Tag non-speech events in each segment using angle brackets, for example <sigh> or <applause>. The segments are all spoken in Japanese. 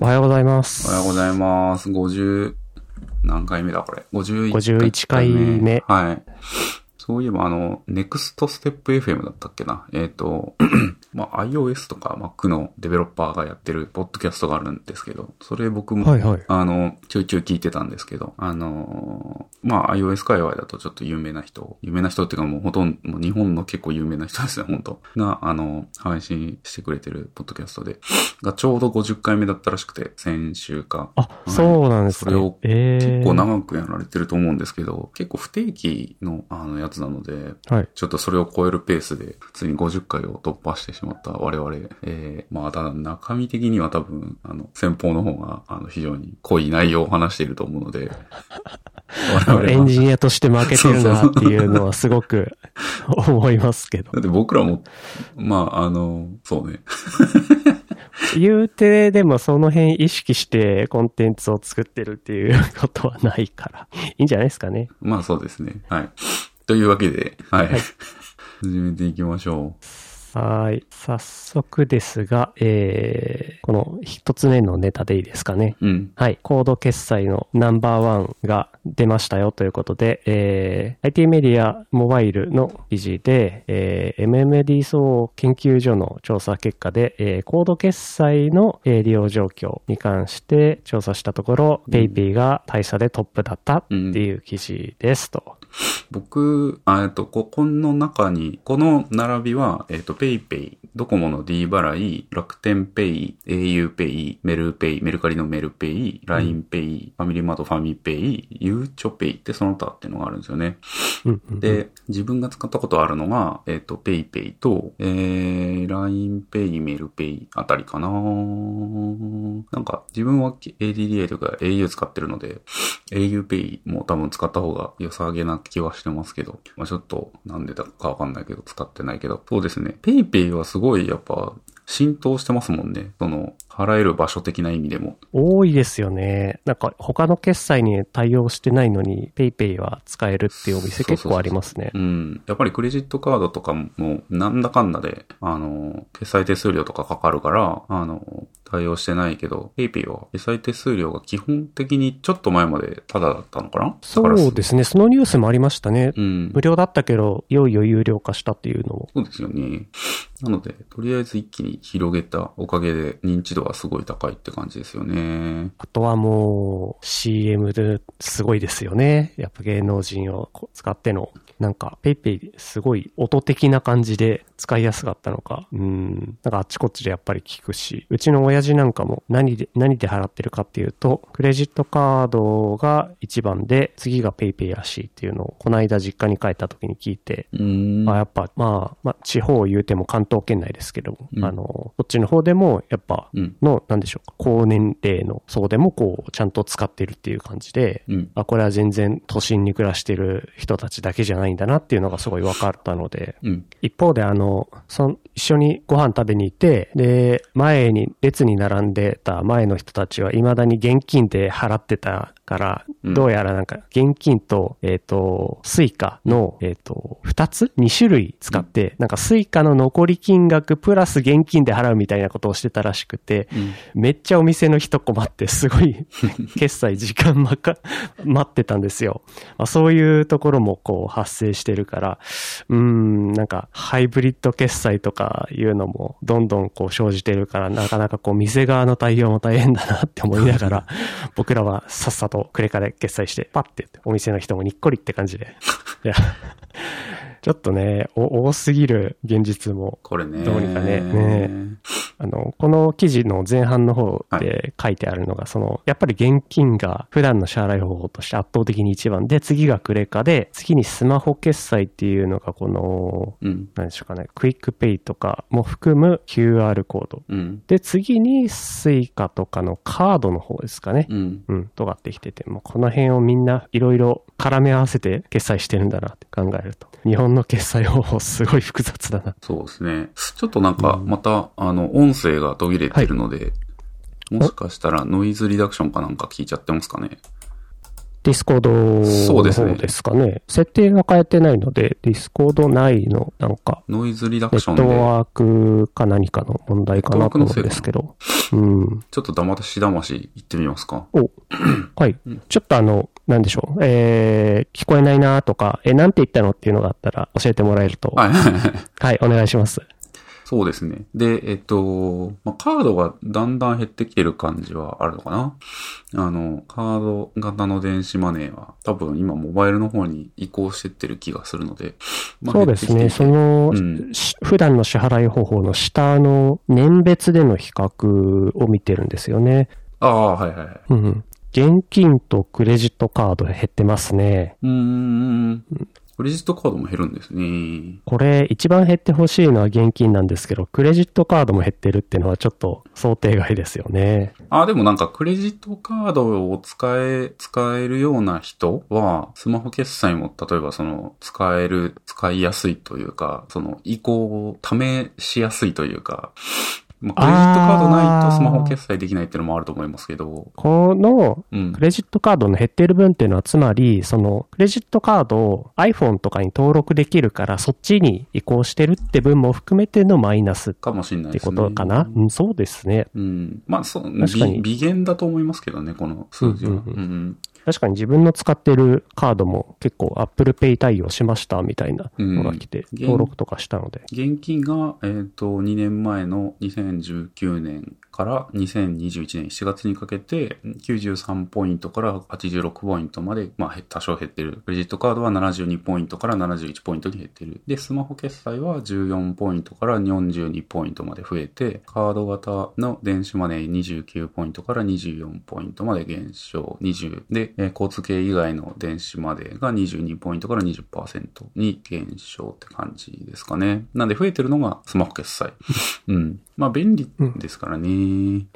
おはようございます。おはようございます。50、何回目だこれ。51 51回目はい。そういえばあの、ネクストステップ FM だったっけな。えっ、と、<clears throat> まあ、iOS とか Mac のデベロッパーがやってるポッドキャストがあるんですけど、それ僕も、はいはい。あの、ちょいちょい聞いてたんですけど、あのーまあ、iOS 界隈だとちょっと有名な人、有名な人っていうかもうほとんど、もう日本の結構有名な人ですね、本当が、あの、配信してくれてるポッドキャストで、がちょうど50回目だったらしくて、先週か。あ、そうなんですねそれを。えー、結構長くやられてると思うんですけど、結構不定期のあのやつなので、はい。ちょっとそれを超えるペースで、普通に50回を突破してしまった我々。えー、まあ、ただ中身的には多分、あの、先方の方が、あの、非常に濃い内容を話していると思うので、<laughs> エンジニアとして負けてるなっていうのはすごく思いますけど。だって僕らも、まあ、あの、そうね。<laughs> 言うてでもその辺意識してコンテンツを作ってるっていうことはないから、いいんじゃないですかね。まあそうですね。はい。というわけで、はい。はい始めていきましょはい。早速ですが、えー、この一つ目のネタでいいですかね。う。うん。はい。コード決済のナンバーワンが出ましたよということで、えー、IT メディアモバイルの記事で、えー、MMD 総研究所の調査結果で、えー、コード決済の、えー利用状況に関して調査したところ、うん PayPay が大差でトップだったっていう記事ですと。僕、あえっと、ここの中に、この並びは、えっと、PayPay、ドコモの D 払い、楽天 Pay、auPay、メルペイ、メルカリのメルペイ、LINEPay、ファミリーマートファミペイ、ゆうちょペイってその他っていうのがあるんですよね。で、自分が使ったことあるのが、えっ、と、PayPay と、えー、LINEPay、メルペイあたりかななんか、自分は ADDA とか au 使ってるので、auPay も多分使った方が良さげな気はしてますけど、まあちょっと、なんでだかわかんないけど、使ってないけど。そうですね。PayPay はすごい、やっぱ、浸透してますもんね。その、払える場所的な意味でも。多いですよね。なんか他の決済に対応してないのに PayPay は使えるっていうお店結構ありますね。うん。やっぱりクレジットカードとかも、なんだかんだで、あの、決済手数料とかかかるから、あの、対応してないけど、PayPay は決済手数料が基本的にちょっと前までタダだったのかな？そうですね。そのニュースもありましたね。うん。無料だったけど、いよいよ有料化したっていうのも。そうですよね。なので、とりあえず一気に広げたおかげで認知度はすごい高いって感じですよね。あとはもう CM ですごいですよね。やっぱ芸能人を使っての、なんか PayPay すごい音的な感じで使いやすかったのか。うん。なんかあっちこっちでやっぱり聞くし、うちの親父なんかも何で、何で払ってるかっていうと、クレジットカードが一番で、次が PayPay らしいっていうのを、この間実家に帰った時に聞いて、うん。あやっぱ、まあ、まあ、地方を言うても関東圏内ですけども、うんあの、こっちの方でも、やっぱ、うん。の、なんでしょうか、高年齢の層でも、こう、ちゃんと使ってるっていう感じで、うん。あ、これは全然都心に暮らしてる人たちだけじゃないんだなっていうのがすごい分かったので、うん。一方であの、そん一緒にご飯食べに行って、で、前に、列に並んでた前の人たちはいまだに現金で払ってたから、うんどうやらなんか現金と、えっ、と、スイカの、えっ、と、二つ？二種類使って、なんかスイカの残り金額プラス現金で払うみたいなことをしてたらしくて、うん。めっちゃお店の人困って、すごい <laughs> 決済時間まか、待ってたんですよ。まあ、そういうところもこう発生してるから、うーん、なんかハイブリッド決済とかいうのもどんどんこう生じてるから、なかなかこう店側の対応も大変だなって思いながら、<laughs> 僕らはさっさとクレカで決済して、パッてお店の人もにっこりって感じで。いや、ちょっとね、お多すぎる現実もこれね。どうにかねねあの、この記事の前半の方で書いてあるのが、その、やっぱり現金が普段の支払い方法として圧倒的に一番で、次がクレカで、次にスマホ決済っていうのが、この、うん。何でしょうかね、クイックペイとかも含む QR コード。うん。で、次にスイカとかのカードの方ですかね。うん。うん、とかってきてて、もうこの辺をみんないろいろ絡め合わせて決済してるんだなって考えると、日本の決済方法すごい複雑だな。そうですね。ちょっとなんか、また、あの、音声が途切れてるので、もしかしたらノイズリダクションかなんか効いちゃってますかね。ディスコードのそうですね方ですかね。設定は変えてないので、ディスコード内のなんか、ノイズリダネットクションで、ワークか何かの問題かなと思うんですけど。うん。ちょっとだましだまし行ってみますか。お、はい。ちょっとあの、なんでしょう？えー、聞こえないなとか、え、なんて言ったのっていうのがあったら教えてもらえると。はい。<laughs> はい、お願いします。そうですね。で、えっと、まあ、カードがだんだん減ってきてる感じはあるのかな？あの、カード型の電子マネーは多分今モバイルの方に移行してってる気がするので。まあそうですね。その、うんし普段の支払い方法の下の年別での比較を見てるんですよね。ああ、はいはいはい。うん。現金とクレジットカード減ってますね。うーん。クレジットカードも減るんですね。これ、一番減ってほしいのは現金なんですけど、クレジットカードも減ってるっていうのはちょっと想定外ですよね。あ、でもなんかクレジットカードを使え、使えるような人は、スマホ決済も例えばその、使える、使いやすいというか、その、移行を試しやすいというか、まあ、クレジットカードないとスマホ決済できないっていうのもあると思いますけど、このうんク。レジットカードの減ってる分っていうのは、つまり、その、クレジットカードを iPhone とかに登録できるから、そっちに移行してるって分も含めてのマイナスっかもしれないてですね。ことかな。うん、そうですね。うん。まあ、そう、確かに微微減だと思いますけどね、この数字は。ううんんうん確かに自分の使ってるカードも結構 Apple Pay 対応しましたみたいなのが来て、うん登録とかしたので。現金が、えっ、と、2年前の2019年から2021年7月にかけて、93ポイントから86ポイントまで、まあ、へ多少減ってる。クレジットカードは72ポイントから71ポイントに減ってる。で、スマホ決済は14ポイントから42ポイントまで増えて、カード型の電子マネー29ポイントから24ポイントまで減少。20で、えー交通系以外の電子マネーが22ポイントから20%に減少って感じですかね。なんで増えてるのがスマホ決済。<laughs> うん。まあ便利ですからね。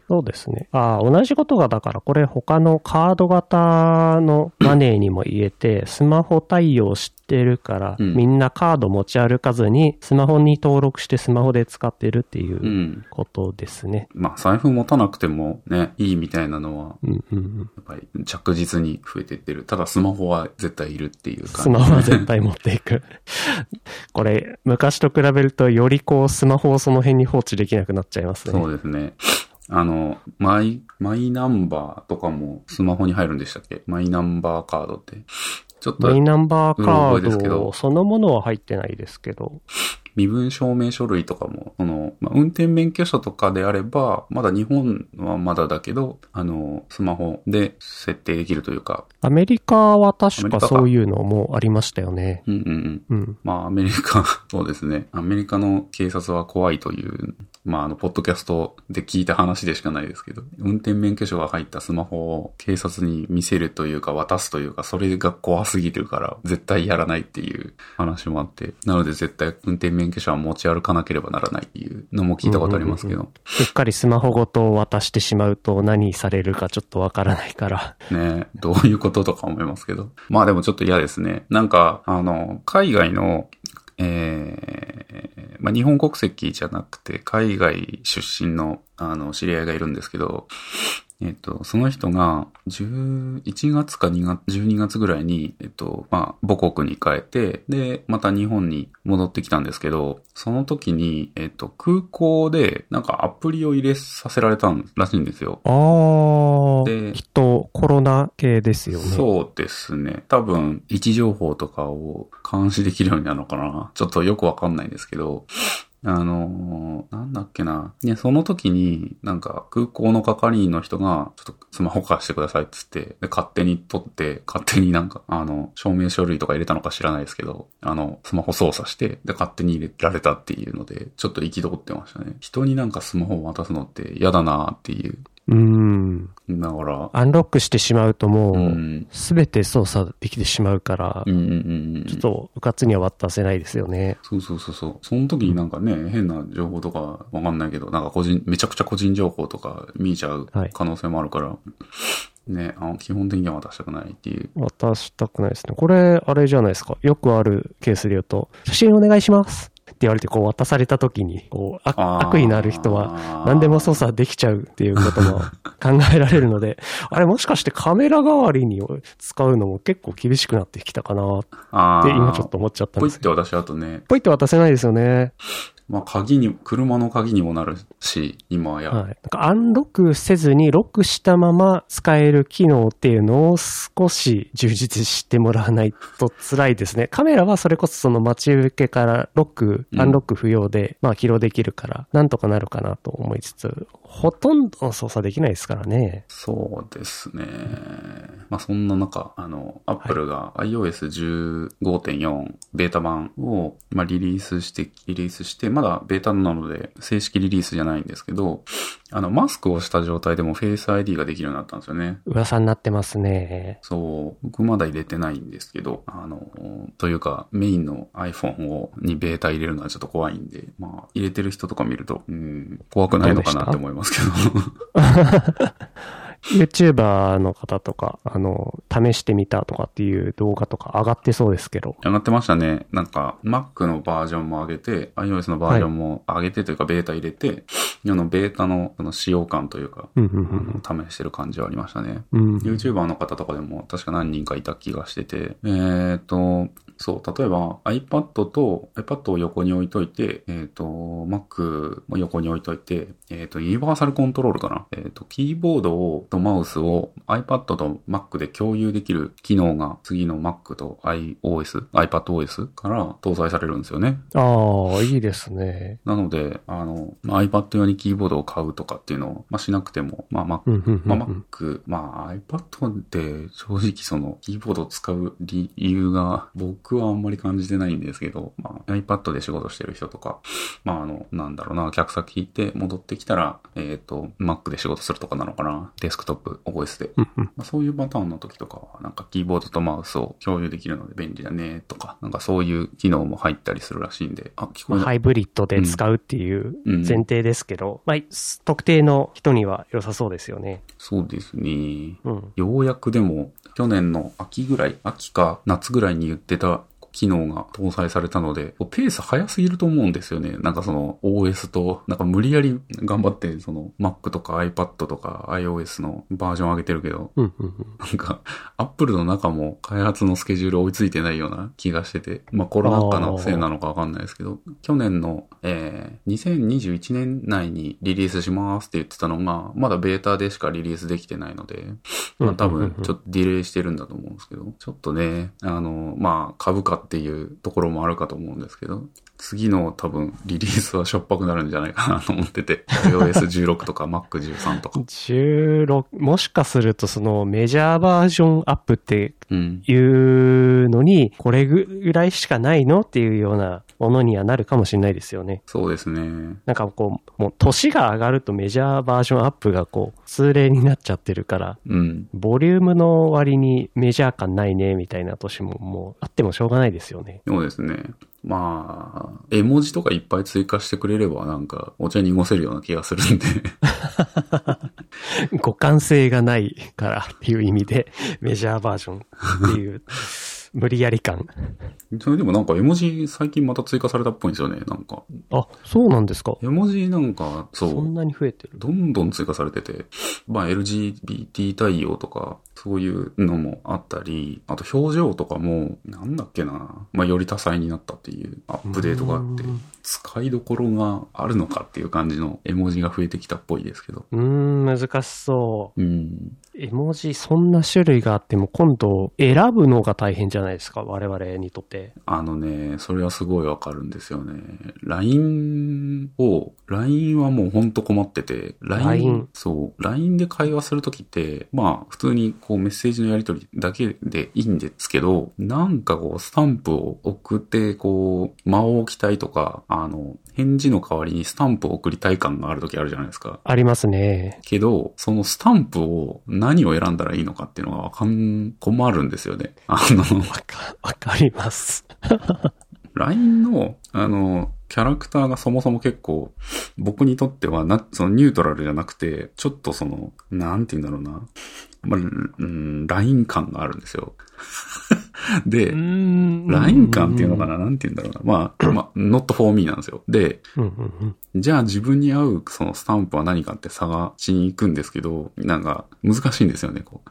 そうですね。ああ、同じことがだからこれ他のカード型のマネーにも言えて、スマホ対応してるから、うんみんなカード持ち歩かずに、スマホに登録してスマホで使ってるっていううんことですね。まあ財布持たなくてもね、いいみたいなのは、うんうんうん。やっぱり着実に増えてってる。ただスマホは絶対いるっていう感じ。スマホは絶対持っていく。<laughs> これ、昔と比べると、よりこう、スマホをその辺に放置できなくなっちゃいますね。そうですね。あの、マイ、マイナンバーとかもスマホに入るんでしたっけ？マイナンバーカードって。ちょっとマイナンバーカードそのものは入ってないですけど、身分証明書類とかも、その、まあ、運転免許証とかであれば、まだ日本はまだだけど、あの、スマホで設定できるというか、アメリカは確かそういうのもありましたよね。うんうんうん。うん。まあ、アメリカ、<laughs> そうですね。アメリカの警察は怖いという、まあ、あの、ポッドキャストで聞いた話でしかないですけど、運転免許証が入ったスマホを警察に見せるというか、渡すというか、それが怖すぎるから、絶対やらないっていう話もあって、なので絶対運転免許証は持ち歩かなければならないっていうのも聞いたことありますけど、うっかりスマホごと渡してしまうと何されるかちょっとわからないから。ねどういうこととか思いますけど。まあでもちょっと嫌ですね。なんか、あの、海外の、えーまあ、日本国籍じゃなくて、海外出身の、あの、知り合いがいるんですけど、えっと、その人が、11月か2月、12月ぐらいに、えっと、まあ、母国に帰って、で、また日本に戻ってきたんですけど、その時に、えっと、空港で、なんかアプリを入れさせられたらしいんですよ。あー、できっとコロナ系ですよね。そうですね。多分、位置情報とかを監視できるようになるのかな。ちょっとよくわかんないんですけど、あのーなんだっけな。ね、その時に、なんか、空港の係員の人が、ちょっとスマホ貸してくださいっつって、で、勝手に取って、勝手になんか、あの、証明書類とか入れたのか知らないですけど、あの、スマホ操作して、で、勝手に入れられたっていうので、ちょっと憤ってましたね。人になんかスマホを渡すのって嫌だなっていう。うん。だから、アンロックしてしまうともう、うん。すべて操作できてしまうから。ちょっと、うかつには渡せないですよね。そうそうそうそう。その時になんかね、変な情報とかわかんないけど、なんか個人、めちゃくちゃ個人情報とか見ちゃうはい可能性もあるから、ね、あの基本的には渡したくないっていう。渡したくないですね。これ、あれじゃないですか。よくあるケースで言うと、写真お願いしますって言われてこう渡された時に、こう、悪意のある人は何でも操作できちゃうっていうことも考えられるので、<laughs> あれもしかしてカメラ代わりに使うのも結構厳しくなってきたかなっあて今ちょっと思っちゃったんポイですけど。って渡しちゃうとね、ポイって渡せないですよね。まあ鍵に、車の鍵にもなるし、今はや。はい。なんかアンロックせずにロックしたまま使える機能っていうのを少し充実してもらわないと辛いですね。<laughs> カメラはそれこそその待ち受けからロック、うんアンロック不要で、まあ起動できるから、なんとかなるかなと思いつつ、ほとんどの操作できないですからね。そうですね。まあそんな中、あの、アップルが iOS15.4 ベータ版を、まあ、リリースして、リリースして、まだベータなので正式リリースじゃないんですけど、あの、マスクをした状態でも Face ID ができるようになったんですよね。噂になってますね。そう、僕まだ入れてないんですけど、あの、というか、メインの iPhone を、にベータ入れるのはちょっと怖いんで、まあ、入れてる人とか見ると、うん、怖くないのかなって思いますけど。<laughs> YouTuber の方とか、あの、試してみたとかっていう動画とか上がってそうですけど。上がってましたね。なんか、Mac のバージョンも上げて、iOS のバージョンも上げてというか、ベータ入れて、あの、ベータのその使用感というか、試してる感じはありましたね。うん。うん YouTuber の方とかでも確か何人かいた気がしてて、えーと、そう、例えば iPad と iPad を横に置いといて、えっ、と、Mac も横に置いといて、えっ、と、ユニバーサルコントロールかな？えっ、と、キーボードをとマウスを iPad と Mac で共有できる機能が次の Mac と iOS、iPadOS から搭載されるんですよね。ああ、いいですね。なので、あの、まあ iPad 用にキーボードを買うとかっていうのを、まあ、しなくても、まあ Mac まあ、Mac、まあ iPad で正直そのキーボードを使う理由が僕はあんまり感じてないんですけど、まあ iPad で仕事してる人とか、まああの、なんだろうな、客先行って戻ってきたら、えっ、と、Mac で仕事するとかなのかな、デスクトップ OS で。うんうんまあ、そういうパターンの時とかは、なんかキーボードとマウスを共有できるので便利だねとか、なんかそういう機能も入ったりするらしいんで、あ、聞こえ。ハイブリッドで使うっていううん前提ですけど、まあ、特定の人には良さそうですよね。そうですね。うん。ようやくでも、去年の秋ぐらい、秋か夏ぐらいに言ってた機能が搭載されたので、ペース早すぎると思うんですよね。なんかその OS と、なんか無理やり頑張って、その Mac とか iPad とか iOS のバージョン上げてるけど、うんうんうん。なんか Apple の中も開発のスケジュール追いついてないような気がしてて、まあコロナ禍のせいなのかわかんないですけど、去年の、えー、2021年内にリリースしますって言ってたのが、まだベータでしかリリースできてないので、まあ多分ちょっとディレイしてるんだと思うんですけど、ちょっとね、あの、まあ株価っていうところもあるかと思うんですけど、次の多分リリースはしょっぱくなるんじゃないかなと思ってて、iOS16 とか Mac13 とか。16、もしかするとそのメジャーバージョンアップって。いうのに、これぐらいしかないのっていうようなものにはなるかもしれないですよね。そうですね。なんかこう、もう年が上がるとメジャーバージョンアップがこう、通例になっちゃってるから、うん。ボリュームの割にメジャー感ないね、みたいな年ももうあってもしょうがないですよね。そうですね。まあ、絵文字とかいっぱい追加してくれればなんかお茶濁せるような気がするんで。<laughs> 互換性がないからっていう意味で、メジャーバージョンっていう、<laughs> 無理やり感。それでもなんか絵文字最近また追加されたっぽいんですよね。なんか。あ、そうなんですか？絵文字なんか、そそんう。なに増えてる。どんどん追加されてて、まあ LGBT 対応とか、そういうのもあったり、あと表情とかも、なんだっけな、まあより多彩になったっていうアップデートがあってうん、使いどころがあるのかっていう感じの絵文字が増えてきたっぽいですけど。うーん、難しそう。うん。絵文字、そんな種類があっても、今度、選ぶのが大変じゃないですか、我々にとって。あのね、それはすごいわかるんですよね。LINE を、LINE はもうほんと困ってて、LINE そう、LINE で会話するときって、まあ、普通にこうメッセージのやり取りだけでいいんですけど、なんかこう、スタンプを送って、こう、間を置きたいとか、あの、返事の代わりにスタンプを送りたい感があるときあるじゃないですか。ありますね。けど、そのスタンプを何を選んだらいいのかっていうのがわかん、困るんですよね。あの、わか、わかります。<laughs> LINE の、あの、キャラクターがそもそも結構、僕にとってはな、そのニュートラルじゃなくて、ちょっとその、なんて言うんだろうな。まあ、うん、LINE 感があるんですよ。<laughs> で、LINE 感っていうのかな？なんて言うんだろうな。まあ、まあ、not for me なんですよ。で、じゃあ自分に合うそのスタンプは何かって探しに行くんですけど、なんか難しいんですよね、こう。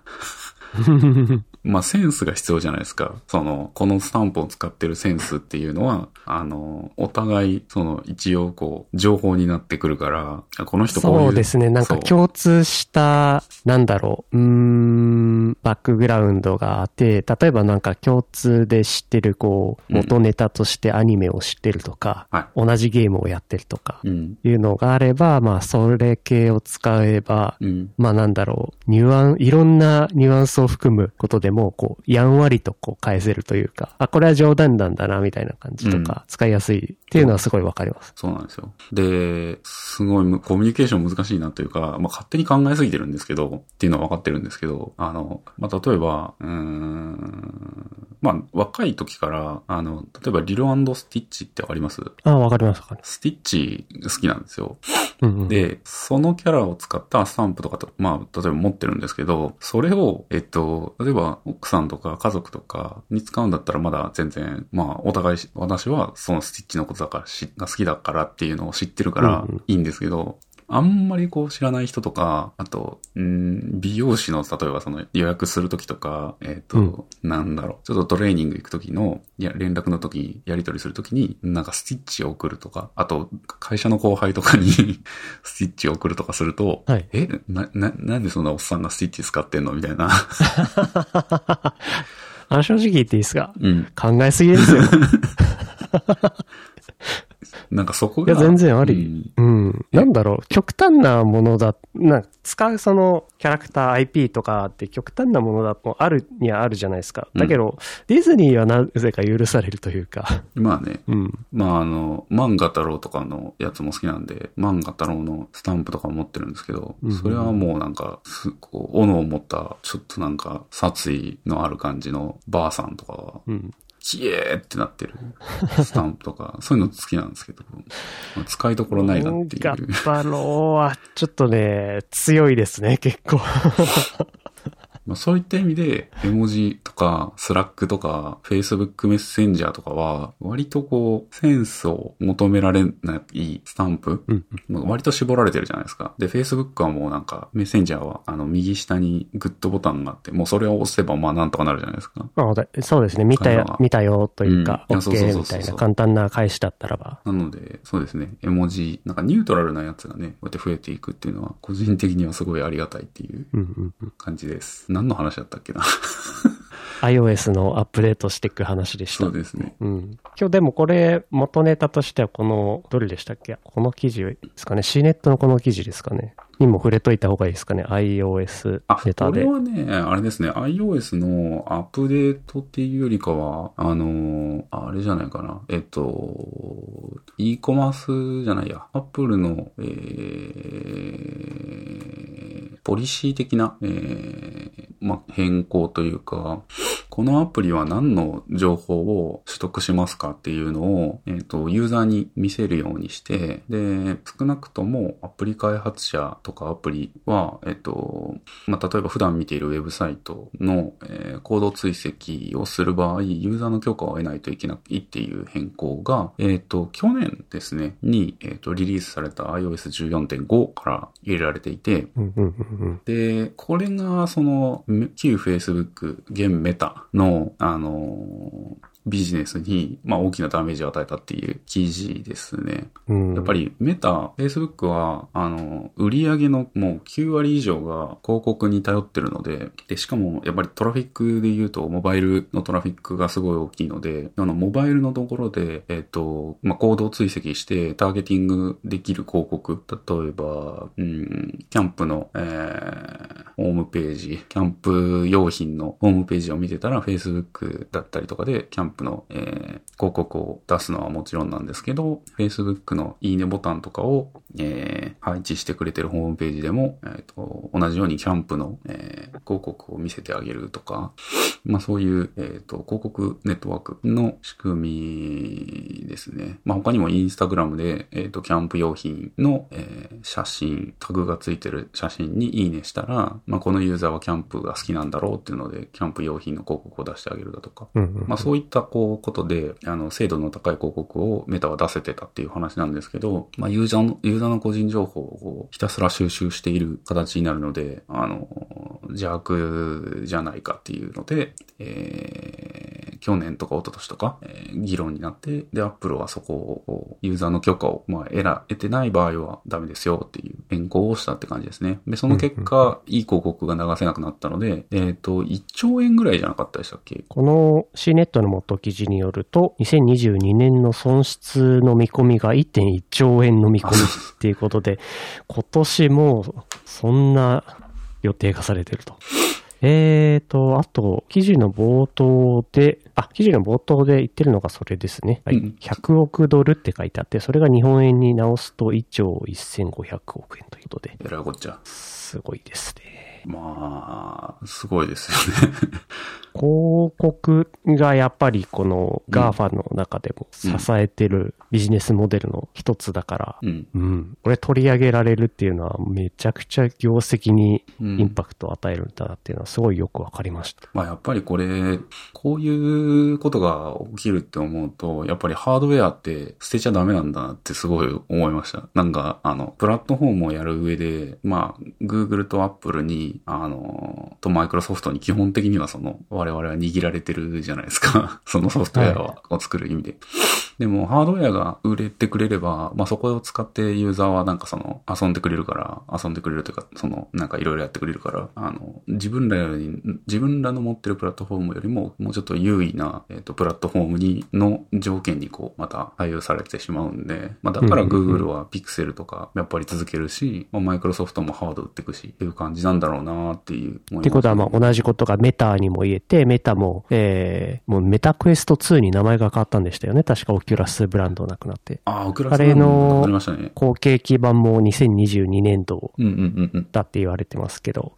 <laughs> まあセンスが必要じゃないですか。その、このスタンプを使ってるセンスっていうのは、あの、お互い、その、一応こう、情報になってくるから、この人こういう。そうですね。なんか共通した、なんだろう、うん、バックグラウンドがあって、例えばなんか共通で知ってる、こう、元ネタとしてアニメを知ってるとか、うんはい、同じゲームをやってるとか、いうのがあれば、まあ、それ系を使えば、うん、まあなんだろう、ニュアン、いろんなニュアンスを含むことでも、こう、やんわりとこう返せるというか、あ、これは冗談なんだな、みたいな感じとか、使いやすいっていうのはすごいわかります、うん、そうなんですよ。で、すごいコミュニケーション難しいなというか、まあ、勝手に考えすぎてるんですけど、っていうのは分かってるんですけど、あの、まあ、例えば、うん、まあ、若い時から、あの、例えばリルスティッチってわかります？あ、わかります、わかります。スティッチ好きなんですよ。うんうん、で、そのキャラを使ったスタンプとかと、まあ、例えば持ってるんですけど、それを、えっと、例えば奥さんとか家族とかに使うんだったらまだ全然、まあ、お互い、私はそのスティッチのことだからし、が好きだからっていうのを知ってるからいいんですけど、あんまりこう知らない人とか、あと、ん美容師の、例えばその予約するときとか、えっ、ー、と、うん、なんだろう、ちょっとトレーニング行くときの、いや、連絡のとき、やり取りするときに、なんかスティッチを送るとか、あと、会社の後輩とかに <laughs> スティッチを送るとかすると、はい、え、な、な、なんでそんなおっさんがスティッチ使ってんの？みたいな。<laughs> あ正直言っていいですか、うん、考えすぎですよ。<laughs> なんかそこが。いや、全然あり。うん。うん、なんだろう、極端なものだ、な使うそのキャラクター IP とかって極端なものだとあるにはあるじゃないですか。だけど、うん、ディズニーはなぜか許されるというか。まあね。うん。まああの、漫画太郎とかのやつも好きなんで、漫画太郎のスタンプとか持ってるんですけど、うん、それはもうなんか、すこう、斧を持った、ちょっとなんか、殺意のある感じのばあさんとかは、うん、キエーってなってるスタンプとか、<laughs> そういうの好きなんですけど、まあ使いどころないなっていう。ガッパローはちょっとね、強いですね、結構まあ、そういった意味で、絵文字とか、スラックとか、Facebook メッセンジャーとかは、割とこう、センスを求められないスタンプ、うん、割と絞られてるじゃないですか。で、Facebook はもうなんか、メッセンジャーは、あの、右下にグッドボタンがあって、もうそれを押せば、まあなんとかなるじゃないですか。そうですね。見たよ、見たよというか、うん、OK みたいな簡単な返しだったらば。なので、そうですね。絵文字、なんかニュートラルなやつがね、こうやって増えていくっていうのは、個人的にはすごいありがたいっていう感じです。何の話だったっけな iOS のアップデートしていく話でした。そうですね。うん。今日でもこれ、元ネタとしてはこの、どれでしたっけ？この記事ですかね ?C ネットのこの記事ですかねにも触れといた方がいいですかね ?iOS ネタで。これはね、あれですね。iOS のアップデートっていうよりかは、あの、あれじゃないかな。えっと、e コマースじゃないや。Apple の、えー、ポリシー的な、えー、ま、変更というか、このアプリは何の情報を取得しますかっていうのを、えっ、と、ユーザーに見せるようにして、で、少なくともアプリ開発者とかアプリは、えっと、まあ、例えば普段見ているウェブサイトの、えー、コード追跡をする場合、ユーザーの許可を得ないといけないっていう変更が、えっと、去年ですね、に、えっと、リリースされた iOS14.5 から入れられていて、で、これが、その、旧 Facebook、現メタの、あのビジネスに、まあ、大きなダメージを与えたっていう記事ですね。うん、やっぱりメタ、Facebook は、あの、売上のもう9割以上が広告に頼ってるので、で、しかもやっぱりトラフィックで言うと、モバイルのトラフィックがすごい大きいので、あの、モバイルのところで、えっ、と、まあ、行動追跡してターゲティングできる広告、例えば、うん、キャンプの、えー、ホームページ、キャンプ用品のホームページを見てたら、Facebook だったりとかで、キャンププの、えー、広告を出すのはもちろんなんですけど、Facebook のいいねボタンとかを、えー、配置してくれてるホームページでも、えーと、同じようにキャンプの、えー、広告を見せてあげるとか、まあそういう、えっ、と、広告ネットワークの仕組みですね。まあ他にもインスタグラムで、えっ、と、キャンプ用品の、えー写真、タグがついてる写真にいいねしたら、まあこのユーザーはキャンプが好きなんだろうっていうので、キャンプ用品の広告を出してあげるだとか。うんうん。まあそういったこうことで、あの、精度の高い広告をメタは出せてたっていう話なんですけど、まあユーザーの、ユーザーの個人情報をひたすら収集している形になるので、あの、邪悪じゃないかっていうので、えー、去年とか一昨年とか、えー議論になって、で、アップルはそこを、ユーザーの許可を、まあ、得ら、得てない場合はダメですよっていう変更をしたって感じですね。で、その結果、いい広告が流せなくなったので、えっ、と、1兆円ぐらいじゃなかったでしたっけ？この C ネットの元記事によると、2022年の損失の見込みが1.1兆円の見込みっていうことで、<laughs> 今年もそんな予定がされてると。えーと、あと、記事の冒頭で、あ、記事の冒頭で言ってるのがそれですね。はい。うん100億ドルって書いてあって、それが日本円に直すと1兆1500億円ということで、えらいこっちゃ。すごいですね。まあ、すごいですよね。<laughs> 広告がやっぱりこの GAFA の中でも支えてるビジネスモデルの一つだから、うん。うん。これ取り上げられるっていうのはめちゃくちゃ業績にうんインパクトを与えるんだなっていうのはすごいよくわかりました。まあやっぱりこれ、こういうことが起きるって思うと、やっぱりハードウェアって捨てちゃダメなんだなってすごい思いました。なんか、あの、プラットフォームをやる上で、まあ、Google と Apple に、あの、と Microsoft に基本的にはその、我々は握られてるじゃないですか。<laughs> そのソフトウェアはを作る意味で。でも、ハードウェアが売れてくれれば、まあそこを使ってユーザーはなんかその、遊んでくれるから、遊んでくれるというか、その、なんかいろいろやってくれるから、あの、自分らより、自分らの持ってるプラットフォームよりも、もうちょっと優位な、えっ、と、プラットフォームに、の条件にこう、また対応されてしまうんで、まあだから Google は Pixel とか、やっぱり続けるし、まあ Microsoft もハード売っていくし、っていう感じなんだろうなっていう思いますね。ってことはまあ同じことがメタにも言えて、メタも、えー、もうメタクエスト2に名前が変わったんでしたよね。確かオキュラスブランドなくなって。ああ、オキュラスあれのなりましたね。後継機版も2022年度うんうんうんうん。だって言われてますけど、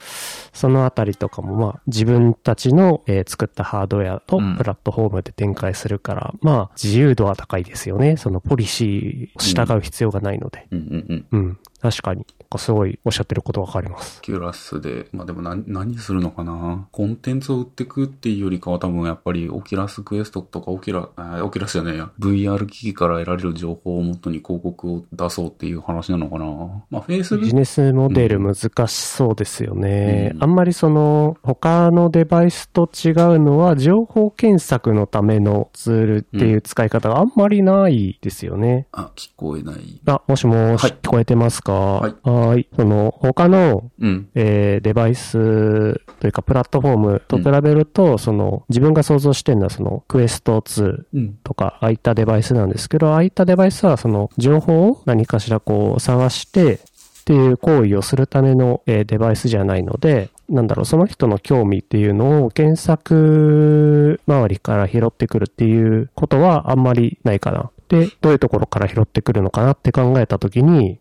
そのあたりとかもまあ自分たちの、えー作ったハードウェアとうんプラットフォームで展開するから、まあ自由度は高いですよね。そのポリシーを従う必要がないので。うんうんうん。うん。確かに。すごいおっしゃってることわかります。キュラスで、まあでも何、何するのかな？コンテンツを売ってくっていうよりかは多分やっぱりオキュラスクエストとかオキュラ、オキュラスじゃないや、VR 機器から得られる情報をもとに広告を出そうっていう話なのかな？まあビジネスモデル難しそうですよね。うん。あんまりその他のデバイスと違うのは情報検索のためのツールっていう使い方があんまりないですよね。あ、聞こえない。あ、もしもし、はい。聞こえてますか？はいはーい。その他のうん。えーデバイスというかプラットフォームと比べると、その自分が想像してるのはそのクエスト2うん。とか、ああいったデバイスなんですけど、ああいったデバイスはその情報を何かしらこう探してっていう行為をするための、えーデバイスじゃないので、なんだろう、その人の興味っていうのを検索周りから拾ってくるっていうことはあんまりないかな。で、どういうところから拾ってくるのかなって考えたときに、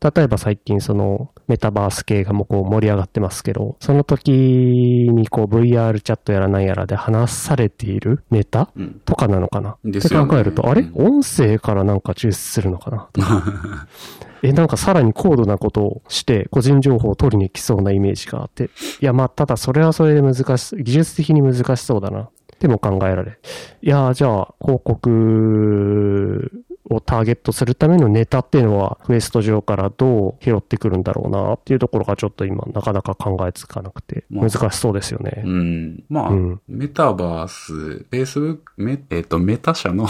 例えば最近そのメタバース系がもうこう盛り上がってますけど、その時にこう VR チャットやらなんやらで話されているネタうん。とかなのかな、ってですよね考えると、あれ？うん音声からなんか抽出するのかな？とか <laughs> え、なんかさらに高度なことをして個人情報を取りに来そうなイメージがあって。いや、まあ、ただそれはそれで難し、技術的に難しそうだな。でも考えられ。いや、じゃあ、広告をターゲットするためのネタっていうのは、クエスト上からどう拾ってくるんだろうなっていうところがちょっと今、なかなか考えつかなくて、まあ難しそうですよね。うん。まあ、うんメタバース、Facebook、メ、えっ、と、メタ社の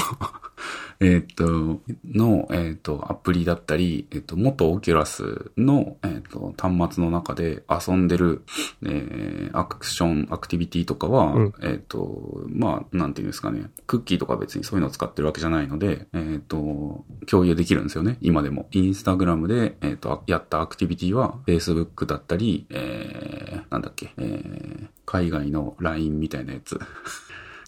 えっと、の、えっ、と、アプリだったり、えっ、と、元オキュラスの、えっ、と、端末の中で遊んでる、えーアクション、アクティビティとかは、うんえっ、と、まあ、なんていうんですかね、クッキーとか別にそういうのを使ってるわけじゃないので、えっ、と、共有できるんですよね、今でも。インスタグラムで、えっ、と、やったアクティビティは、Facebook だったり、えー、なんだっけ、えー、海外の LINE みたいなやつ。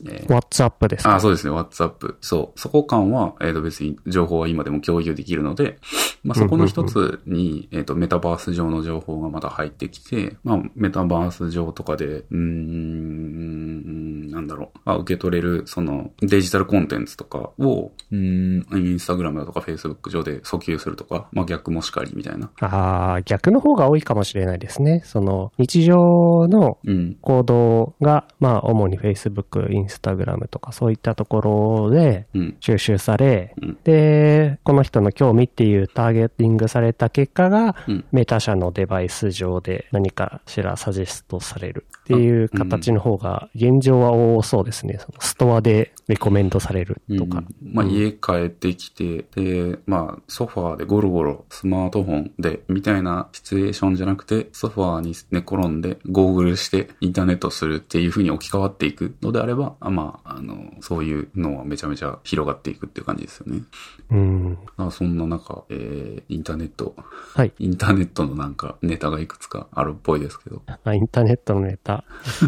えー WhatsApp ですか？あ、そうですね、WhatsApp。そう。そこ間は、えっ、と別に情報は今でも共有できるので、まあ、そこの一つに、えっ、と、メタバース上の情報がまた入ってきて、まあ、メタバース上とかで、うーん、なんだろう、あ受け取れる、その、デジタルコンテンツとかを、うん、インスタグラムだとかフェイスブック上で訴求するとか、まあ、逆もしかりみたいな。ああ、逆の方が多いかもしれないですね。その、日常のうん。行動が、まあ、主に Facebook、Instagram とかそういったところでうん。収集され、うんで、この人の興味っていうターゲティングされた結果が、うん。メタ社のデバイス上で何かしらサジェストされるっていう形の方が現状は多そうですね。そのストアでレコメンドされるとか。うんまあ、家帰ってきて、で、まあ、ソファーでゴロゴロスマートフォンで、みたいなシチュエーションじゃなくて、ソファーに寝転んで、ゴーグルして、インターネットするっていう風に置き換わっていくのであれば、あまあ、あの、そういうのはめちゃめちゃ広がっていくっていう感じですよね。うん。まあ、そんな中、えー、インターネット、はい。インターネットのなんかネタがいくつかあるっぽいですけど。あインターネットのネタ。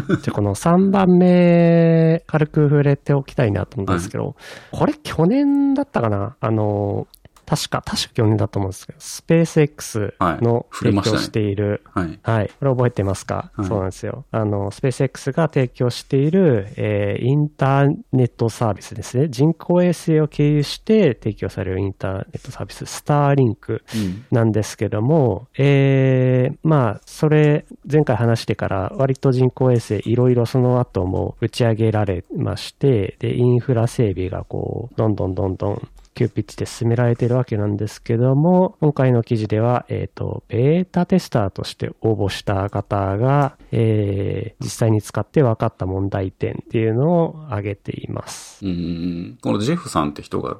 じゃあこの3番目、軽く触れておきたいなと思うんですけど、これ去年だったかなあの、確か、確か去年だと思うんですけど、スペース X はいの提供している、はい。はい。これ覚えてますか、はいそうなんですよ。あの、スペース X が提供している、えーインターネットサービスですね。人工衛星を経由して提供されるインターネットサービス、スターリンクうん。なんですけども、えーまあ、それ、前回話してから、割と人工衛星、いろいろその後も打ち上げられまして、で、インフラ整備がこう、どんどんどんどん、急ピッチで進められているわけなんですけども、今回の記事では、えっ、と、ベータテスターとして応募した方が、えー実際に使って分かった問題点っていうのを挙げています。うん。このジェフさんって人が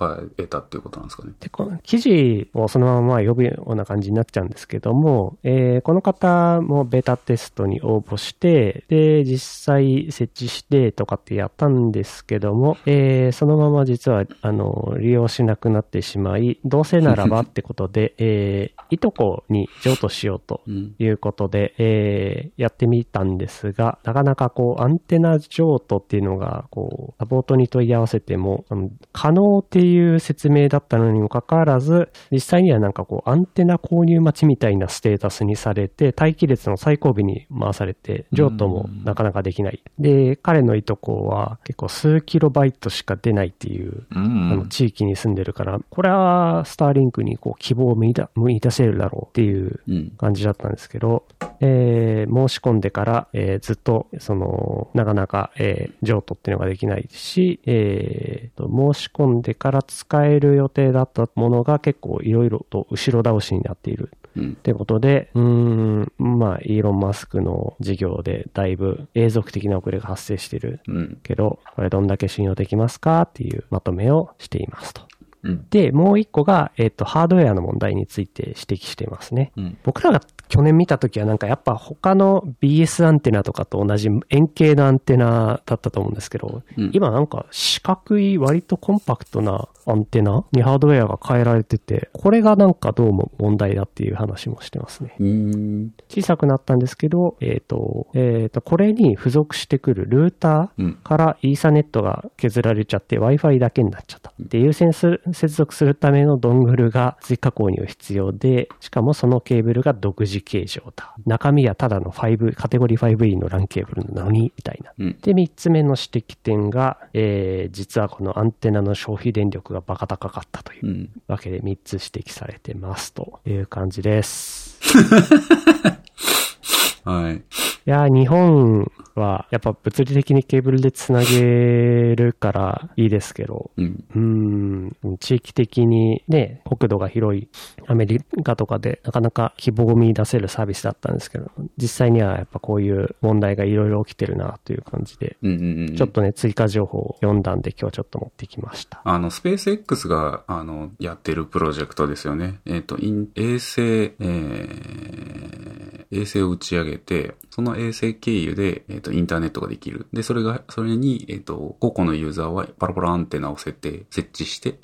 使えたっていうことなんですかね。で、この記事をそのまま呼ぶような感じになっちゃうんですけども、えーこの方もベータテストに応募して、で、実際設置してとかってやったんですけども、えーそのまま実は、あの、利用しなくなってしまい、どうせならばってことで、<laughs> えーいとこに譲渡しようとうん。いうことで、えーやってみたんですが、なかなかこう、アンテナ譲渡っていうのが、こう、サポートに問い合わせても、可能っていう説明だったのにもかかわらず、実際にはなんかこう、アンテナ購入待ちみたいなステータスにされて、待機列の最後尾に回されて、譲渡もなかなかできない。で、彼のいとこは結構数キロバイトしか出ないっていううあんの。地域に住んでるから、これはスターリンクにこう希望を見出見出せるだろうっていううん。感じだったんですけど、えー申し込んでから、えーずっと、その、なかなか、えー譲渡っていうのができないし、えーと申し込んでから使える予定だったものが結構いろいろと後ろ倒しになっているうんっ。てことで、うーん、まあ、イーロン・マスクの事業でだいぶ永続的な遅れが発生しているうん。けど、これどんだけ信用できますかっていうまとめをしていますと。うん。で、もう一個が、えっ、と、ハードウェアの問題について指摘していますね。うん。僕らが去年見たときはなんかやっぱ他の BS アンテナとかと同じ円形のアンテナだったと思うんですけど、うん今なんか四角い割とコンパクトなアンテナにハードウェアが変えられてて、これがなんかどうも問題だっていう話もしてますね。うん。小さくなったんですけど、えっ、と、えっ、と、これに付属してくるルーターうん。からイーサネットが削られちゃって Wi-Fi だけになっちゃった。で、優先する接続するためのドングルが追加購入必要で、しかもそのケーブルが独自形状だ。中身はただの5、カテゴリー 5E の LAN ケーブルなのに、みたいな。うん。で、3つ目の指摘点が、えー実はこのアンテナの消費電力がバカ高かったといううんわけで3つ指摘されてますという感じです。<laughs> はい。いやー、日本はやっぱ物理的にケーブルでつなげるからいいですけど、うん。うーん、地域的にね、国土が広いアメリカとかでなかなか希望を見出せるサービスだったんですけど、実際にはやっぱこういう問題がいろいろ起きてるなという感じで、うんうんうん。ちょっとね、追加情報を読んだんで今日ちょっと持ってきました。あの、スペース X が、あの、やってるプロジェクトですよね。えっ、と、イン衛星、えー、衛星を打ち上げて、その衛星経由で、えっ、っ、と、インターネットができる。で、それが、それに、えっ、と、5個のユーザーはパラパラアンテナを設定、設置して、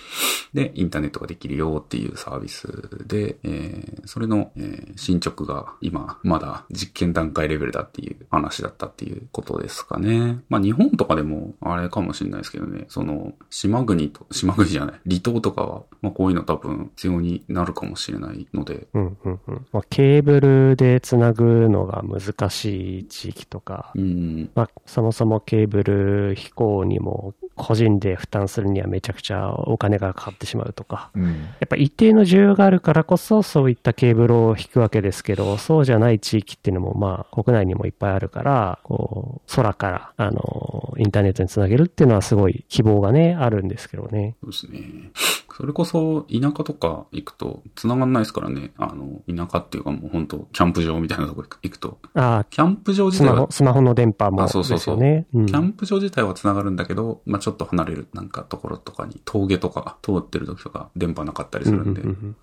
で、インターネットができるよっていうサービスで、えーそれの、えー進捗が今、まだ実験段階レベルだっていう話だったっていうことですかね。まあ日本とかでもあれかもしれないですけどね、その、島国と、島国じゃない、離島とかは、まあこういうの多分必要になるかもしれないので、うんうんうん。まあ、ケーブルでつなぐのが難しい地域とか、うん、まあ、そもそもケーブル飛行にも個人で負担するにはめちゃくちゃお金がかかってしまうとか、うん。やっぱ一定の需要があるからこそそういったケーブルを引くわけですけど、そうじゃない地域っていうのもまあ国内にもいっぱいあるから、こう空からあのインターネットにつなげるっていうのはすごい希望がね、あるんですけどね。そうですね。それこそ、田舎とか行くと、繋がんないですからね。あの、田舎っていうかもう本当キャンプ場みたいなとこ行くと。ああ、キャンプ場自体はスマホ、の電波もあそうそうそうよね。うんキャンプ場自体は繋がるんだけど、まあちょっと離れるなんかところとかに、峠とか通ってる時とか電波なかったりするんで。うんうんうんうん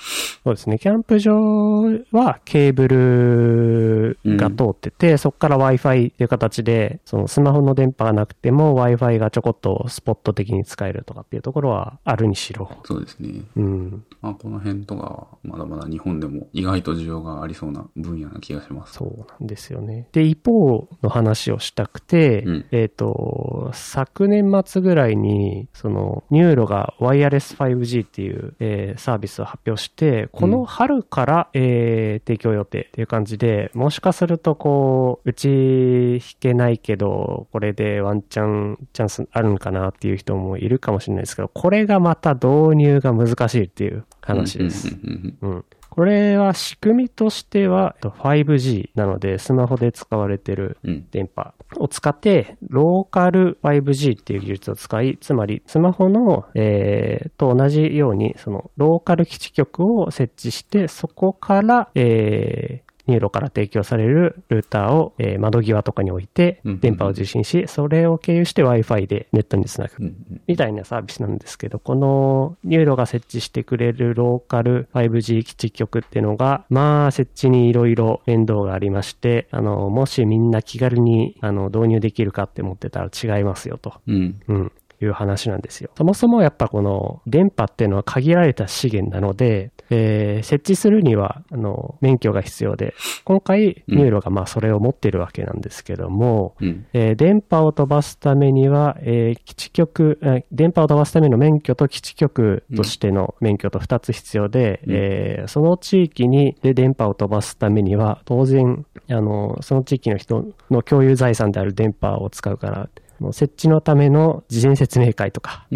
そうですね。キャンプ場はケーブルが通ってて、そこから Wi-Fi っていう形で、そのスマホの電波がなくても Wi-Fi がちょこっとスポット的に使えるとかっていうところはあるにしろ。そうですね。うん。まあこの辺とかは、まだまだ日本でも意外と需要がありそうな分野な気がします。そうなんですよね。で、一方の話をしたくて、うんえっ、と、昨年末ぐらいに、その、ニューロがワイヤレス 5G っていう、えーサービスを発表して、この春から、えー提供予定っていう感じで、もしかするとこう、うち引けないけど、これでワンチャンチャンスあるのかなっていう人もいるかもしれないですけど、これがまた導入が難しいっていう話です。うん。これは仕組みとしてはえっと 5G なので、スマホで使われてる。電波を使って、ローカル 5G っていう技術を使い、つまりスマホの、えーと同じように、そのローカル基地局を設置して、そこから、えー NURO から提供されるルーターを、えー窓際とかに置いて電波を受信し、それを経由して Wi-Fi でネットにつなぐみたいなサービスなんですけど、この NURO が設置してくれるローカル 5G 基地局っていうのが、まあ、設置にいろいろ面倒がありまして、あの、もしみんな気軽にあの導入できるかって思ってたら違いますよと。うん。うん。いう話なんですよ。そもそもやっぱこの電波っていうのは限られた資源なので、えー設置するにはあの免許が必要で、今回うん NURO がまあそれを持ってるわけなんですけども、うん。えー電波を飛ばすためには、えー基地局、えー電波を飛ばすための免許と基地局としての免許と2つ必要で、うんえーその地域にで電波を飛ばすためには、当然、あの、その地域の人の共有財産である電波を使うから、設置のための事前説明会とか。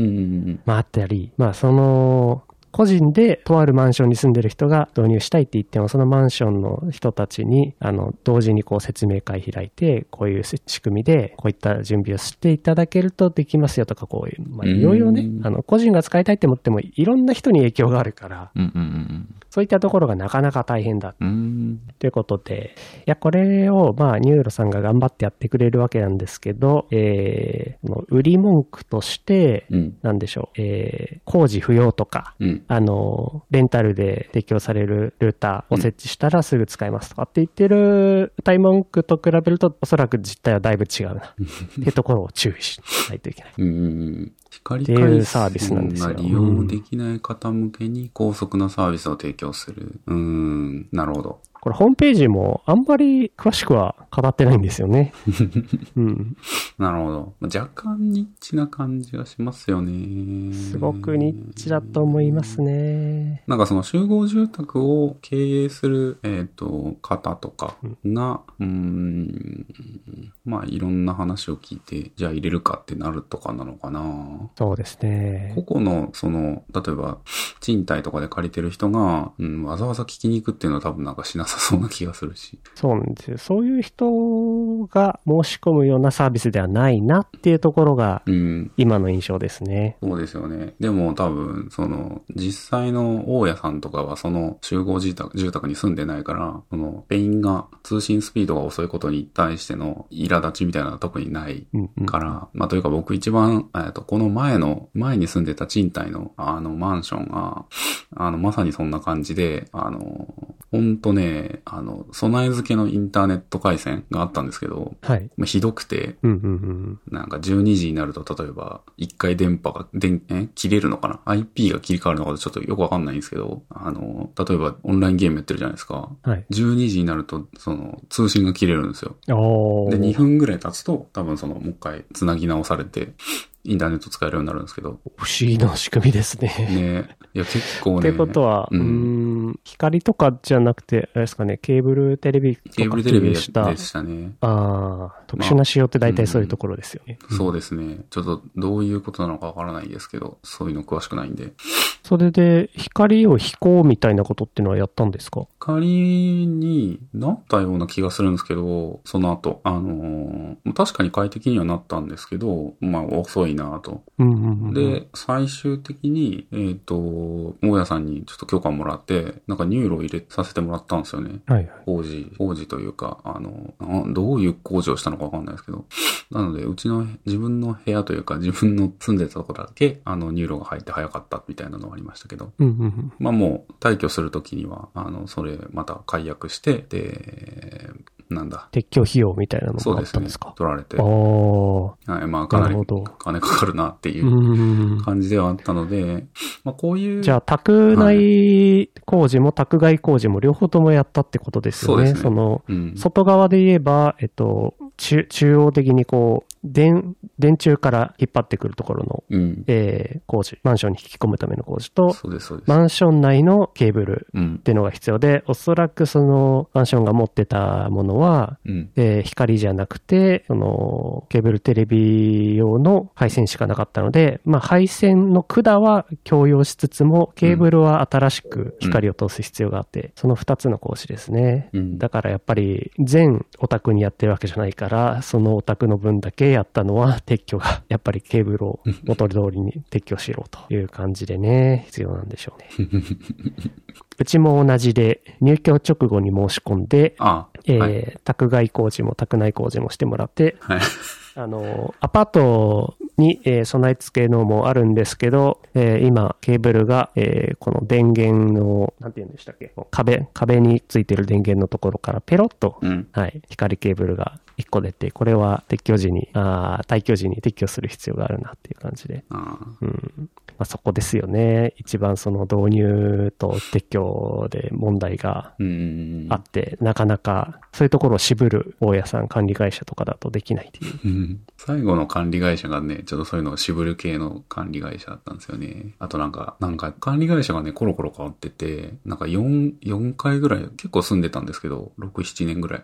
まああったり、まあその、個人でとあるマンションに住んでる人が導入したいって言っても、そのマンションの人たちに、あの、同時にこう説明会開いて、こういう仕組みで、こういった準備をしていただけるとできますよとか、こういう、まあいろいろねう、んあの、個人が使いたいって思っても、いろんな人に影響があるから、うんうんそういったところがなかなか大変だうん。うん。ということで、いや、これを、まあ、 NURO さんが頑張ってやってくれるわけなんですけど、えー、売り文句として、うん。なんでしょう、えー、工事不要とか、うん。あの、レンタルで提供されるルーターを設置したらすぐ使えますとかって言ってる歌い文句と比べると、おそらく実態はだいぶ違うな。<laughs> っていうところを注意しないといけない。うん。光っていう回サービスなんですよ利用できない方向けに高速なサービスを提供する。うーん。なるほど。これホームページもあんまり詳しくは語ってないんですよね。<laughs> うん。なるほど。若干ニッチな感じがしますよね。すごくニッチだと思いますね。なんかその集合住宅を経営する、えっ、と、方とかが、うーん、まあいろんな話を聞いて、じゃあ入れるかってなるとかなのかな。そうですね。個々の、その、例えば、賃貸とかで借りてる人が、うん、わざわざ聞きに行くっていうのは多分なんかしなさそうな気がするし。そうなんですよ。そういう人が申し込むようなサービスではないなっていうところがうん、今の印象ですね。そうですよね。でも多分、その、実際の大家さんとかはその集合住宅住宅に住んでないから、その、ペインが通信スピードが遅いことに対しての苛立ちみたいなのは特にないうんうん。から、まあというか僕一番、えっと、この前の、前に住んでた賃貸の、あの、マンションが、あの、まさにそんな感じで、あの、ほんとね、あの、備え付けのインターネット回線があったんですけど、はい。まあ、ひどくて、うんうんうん。なんか12時になると、例えば、一回電波が、電、え切れるのかな ?IP が切り替わるのかちょっとよくわかんないんですけど、あの、例えばオンラインゲームやってるじゃないですか。はい。12時になると、その、通信が切れるんですよ。で、2分ぐらい経つと、多分その、もう一回繋ぎ直されて、インターネット使えるようになるんですけど、不思議な仕組みですね。ね、いや、結構ね。ってことは、ううん光とかじゃなくて、あれですかね、ケーブルテレビとかケーブルテレビでした、したね。ああ、特殊な仕様って大体そういうところですよね。そうですね。ちょっとどういうことなのかわからないですけど、そういうの詳しくないんで。それで、光を飛行みたいなことっていうのはやったんですか？仮になったような気がするんですけど、その後、あのー確かに快適にはなったんですけど、まあ遅いなと。うんうんうん。で、最終的に、えっ、と、大家さんにちょっと許可もらって、なんか NURO を入れさせてもらったんですよね。はいはい。工事、工事というか、あの、などういう工事をしたのかわかんないですけど、なので、うちの、自分の部屋というか、自分の住んでたところだけ、あの、 NURO が入って早かったみたいなのはありましたけど、うんうんうん。まあもう、退去するときには、あの、それ、また解約して、で、なんだ。撤去費用みたいなのもあったんですか？。取られてああ、、はい、まあ、かなり金かかるなっていう。感じではあったので、まあ、こういう、じゃあ、宅内工事も宅外工事も両方ともやったってことですよね。そねの、うん、外側で言えば、えっと、中中央的にこう、電、電柱から引っ張ってくるところの、うん。えー工事、マンションに引き込むための工事と。マンション内のケーブルうんっ。ていうのが必要で、おそらくそのマンションが持ってたものは、うん。えー光じゃなくて、そのケーブルテレビ用の配線しかなかったので、まあ配線の管は共用しつつも、ケーブルは新しく光を通す必要があって、その2つの工事ですね。うん。だからやっぱり全オタクにやってるわけじゃないから、そのオタクの分だけやったのは撤去が、<laughs> やっぱりケーブルを元通りに撤去しろという感じでね、必要なんでしょうね。<laughs> うちも同じで、入居直後に申し込んで、あ、えーはい。宅外工事も宅内工事もしてもらって、はい。<laughs> あの、アパートに、えー備え付けのもあるんですけど、えー今、ケーブルが、えーこの電源の、なんて言うんでしたっけ、壁、壁についてる電源のところからペロッと、うん。はい、光ケーブルが1個出て、これは撤去時に、あー退去時に撤去する必要があるなっていう感じで。あうん。まあ、そこですよね。一番その導入と撤去で問題が。あって、なかなかそういうところを渋る大家さん、管理会社とかだとできないっていう。うん最後の管理会社がね、ちょっとそういうのを渋る系の管理会社だったんですよね。あとなんか、なんか管理会社がね、コロコロ変わってて、なんか4、4回ぐらい、結構住んでたんですけど、6、7年ぐらい。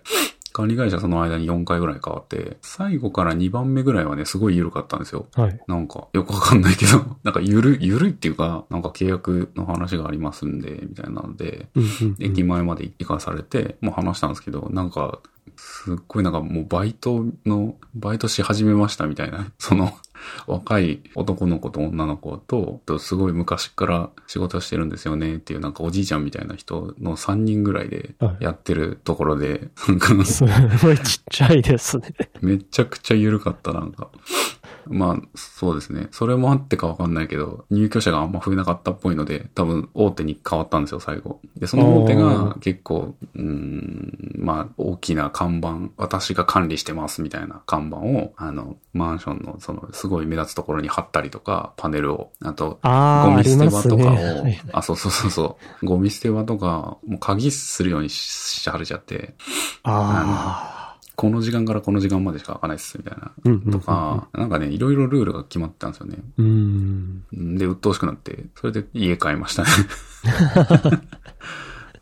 管理会社その間に4回ぐらい変わって、最後から2番目ぐらいはね、すごい緩かったんですよ。はい。なんか、よくわかんないけど、<laughs> なんかゆる、ゆるいっていうか、なんか契約の話がありますんで、みたいなので、うんうんうん駅前まで行かされて、もう話したんですけど、なんか、すっごいなんかもうバイトの、バイトし始めましたみたいな、その、若い男の子と女の子と、とすごい昔から仕事してるんですよねっていうなんかおじいちゃんみたいな人の3人ぐらいではいやってるところで、<laughs> なんかすごいちっちゃいですね。めちゃくちゃ緩かった、なんか。まあ、そうですね。それもあってかわかんないけど、入居者があんま増えなかったっぽいので、多分大手に変わったんですよ、最後。で、その大手が結構、うーん、まあ、大きな看板、私が管理してますみたいな看板を、あの、マンションの、その、すごい目立つところに貼ったりとか、パネルを、あと、ああ、ゴミ捨て場とかを、ね。あ、そうそうそうそう、ゴミ捨て場とか、もう鍵するようにししはれちゃって、あこの時間からこの時間までしか開かないっす、みたいな。とか、なんかね、いろいろルールが決まってたんですよね。あ。うん。で、鬱陶しくなって、それで家買いましたね。<laughs>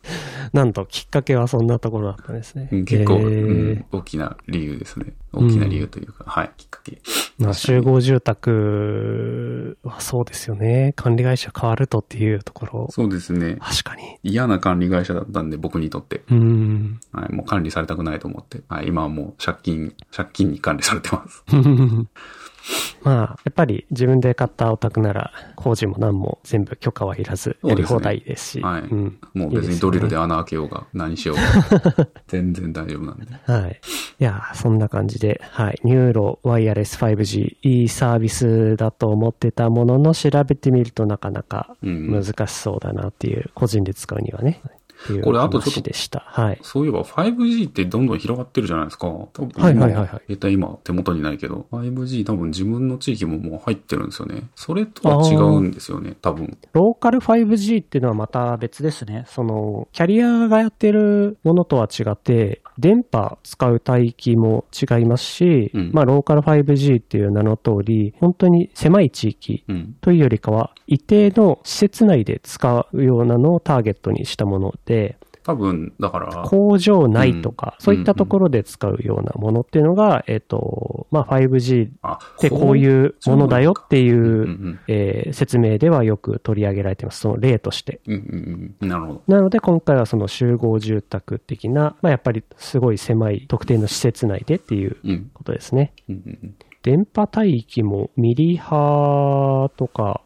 <laughs> なんと、きっかけはそんなところだったんですね。結構、へーうん大きな理由ですね。大きな理由というか、はい、きっかけ。まあ、集合住宅はそうですよね。管理会社変わるとっていうところ。そうですね。確かに。嫌な管理会社だったんで、僕にとって。うん。はい、もう管理されたくないと思って。はい、今はもう借金、借金に管理されてます。<laughs> まあ、やっぱり自分で買ったお宅なら、工事も何も全部許可はいらず、やり放題ですし。はいうん。もう別にドリルで穴開けようが、何しようが、<laughs> 全然大丈夫なんで。はい。いや、そんな感じで、はい。ニューロワイヤレス 5G、いいサービスだと思ってたものの、調べてみるとなかなかうん難しそうだなっていう、個人で使うにはね。っていうこれあとちょっと話でした。はい。そういえば 5G ってどんどん広がってるじゃないですか。多分はいはいはいはい携帯今手元にないけど、5G 多分自分の地域ももう入ってるんですよね。それとは違うんですよね、多分。ローカル 5G っていうのはまた別ですね。その、キャリアがやってるものとは違って、電波使う帯域も違いますし、うんまあ、ローカル 5G っていう名の通り、本当に狭い地域うん。というよりかは、一定の施設内で使うようなのをターゲットにしたもので、多分、だから、工場内とか、うんそういったところで使うようなものっていうのが、えっ、と、まあ、5G っあ、てこういうものだよっていうんうう、んえー説明ではよく取り上げられています。その例として。うん。うんうんうん。なるほど。なので今回はその集合住宅的な、まあ、やっぱりすごい狭い特定の施設内でっていううん。ことですね。うんうんうん。電波帯域もミリ波とか、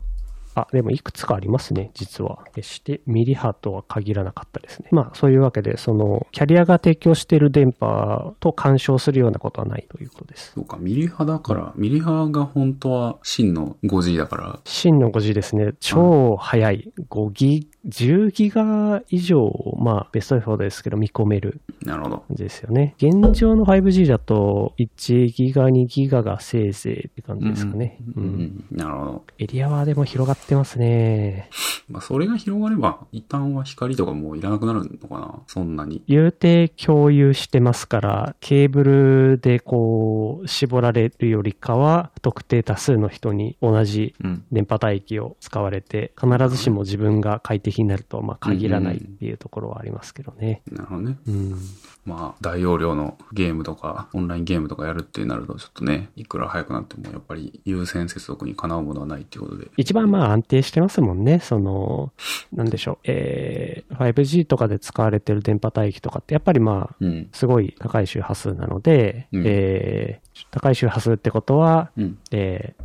あ、でもいくつかありますね、実は。決してミリ波とは限らなかったですね。まあそういうわけで、そのキャリアが提供している電波と干渉するようなことはないということです。そうか、ミリ波だから、ミリ波が本当は真の 5G だから、真の 5G ですね。超速い。5ギ、10ギガ以上、まあベストエフォードですけど見込めるなるほど。ですよね。現状の 5G だと、1ギガ、2ギガがせいぜいって感じですかね。ううんんうん。なるほど。エリアはでも広がってますね。まあ、それが広がれば、一旦は光とかもういらなくなるのかなそんなに。言うて共有してますから、ケーブルでこう、絞られるよりかは、不特定多数の人に同じうん。電波帯域を使われて、必ずしも自分が快適になるとはまあ限らないっていうところはありますけどね。なるほどね。うん。まあ、大容量のゲームとか、オンラインゲームとかやるってなると、ちょっとね、いくら早くなっても、やっぱり優先接続にかなうものはないっていうことで。一番まあ安定してますもんね。その、なんでしょう。えー、5G とかで使われてる電波帯域とかって、やっぱりまあ、うん。すごい高い周波数なので、うんえー高い周波数ってことは、うん。えー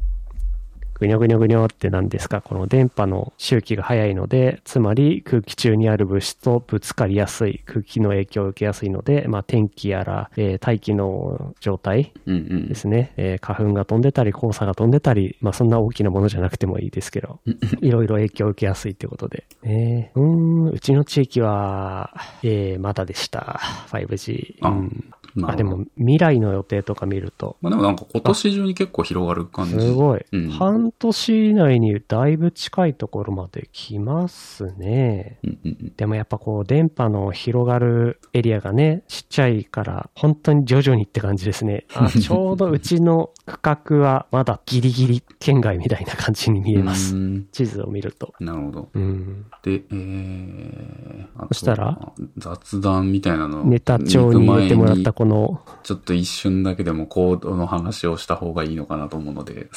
ぐにょぐにょぐにょって何ですか、この電波の周期が速いので、つまり空気中にある物質とぶつかりやすい、空気の影響を受けやすいので、まあ、天気やら、えー大気の状態うんうんで。すね、えー花粉が飛んでたり、黄砂が飛んでたり、まあ、そんな大きなものじゃなくてもいいですけど、<laughs> いろいろ影響を受けやすいということで。ね、うーん、うちの地域は、えーまだでした。5G。あうんあ、なるほどでも、未来の予定とか見ると、まあでもなんか今年中に結構広がる感じ。すごい。うん半年以内にだいぶ近いところまで来ますね。うんうんうん。でもやっぱこう電波の広がるエリアがね、ちっちゃいから、本当に徐々にって感じですね。あ <laughs> ちょうどうちの区画はまだギリギリ県外みたいな感じに見えます。<laughs> うん地図を見ると。なるほど。うん。で、えー、そしたら？雑談みたいなのネタ帳に入れてもらったこの、ちょっと一瞬だけでもコードの話をした方がいいのかなと思うので、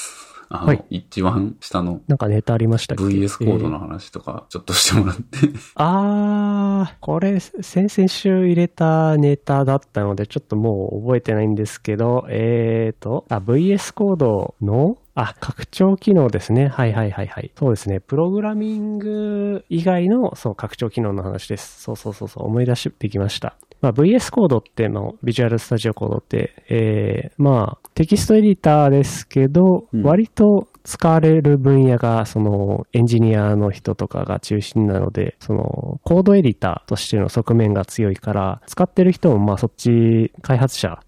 あの、はい。一番下のなんかネタありましたっけ？VS コー。ドえの話とかちょっとしてもらって。あー、これ、先々週入れたネタだったので、ちょっともう覚えてないんですけど、えーと、あ、VS コードの、あ、拡張機能ですね。はいはいはいはい。そうですね。プログラミング以外の、そう、拡張機能の話です。そうそうそうそう、思い出してきました。まあ、VS コードっての、ビジュアルスタジオコードって、えー、まあ、テキストエディターですけど、うん割と使われる分野が、その、エンジニアの人とかが中心なので、その、コードエディターとしての側面が強いから、使ってる人も、まあ、そっち、開発者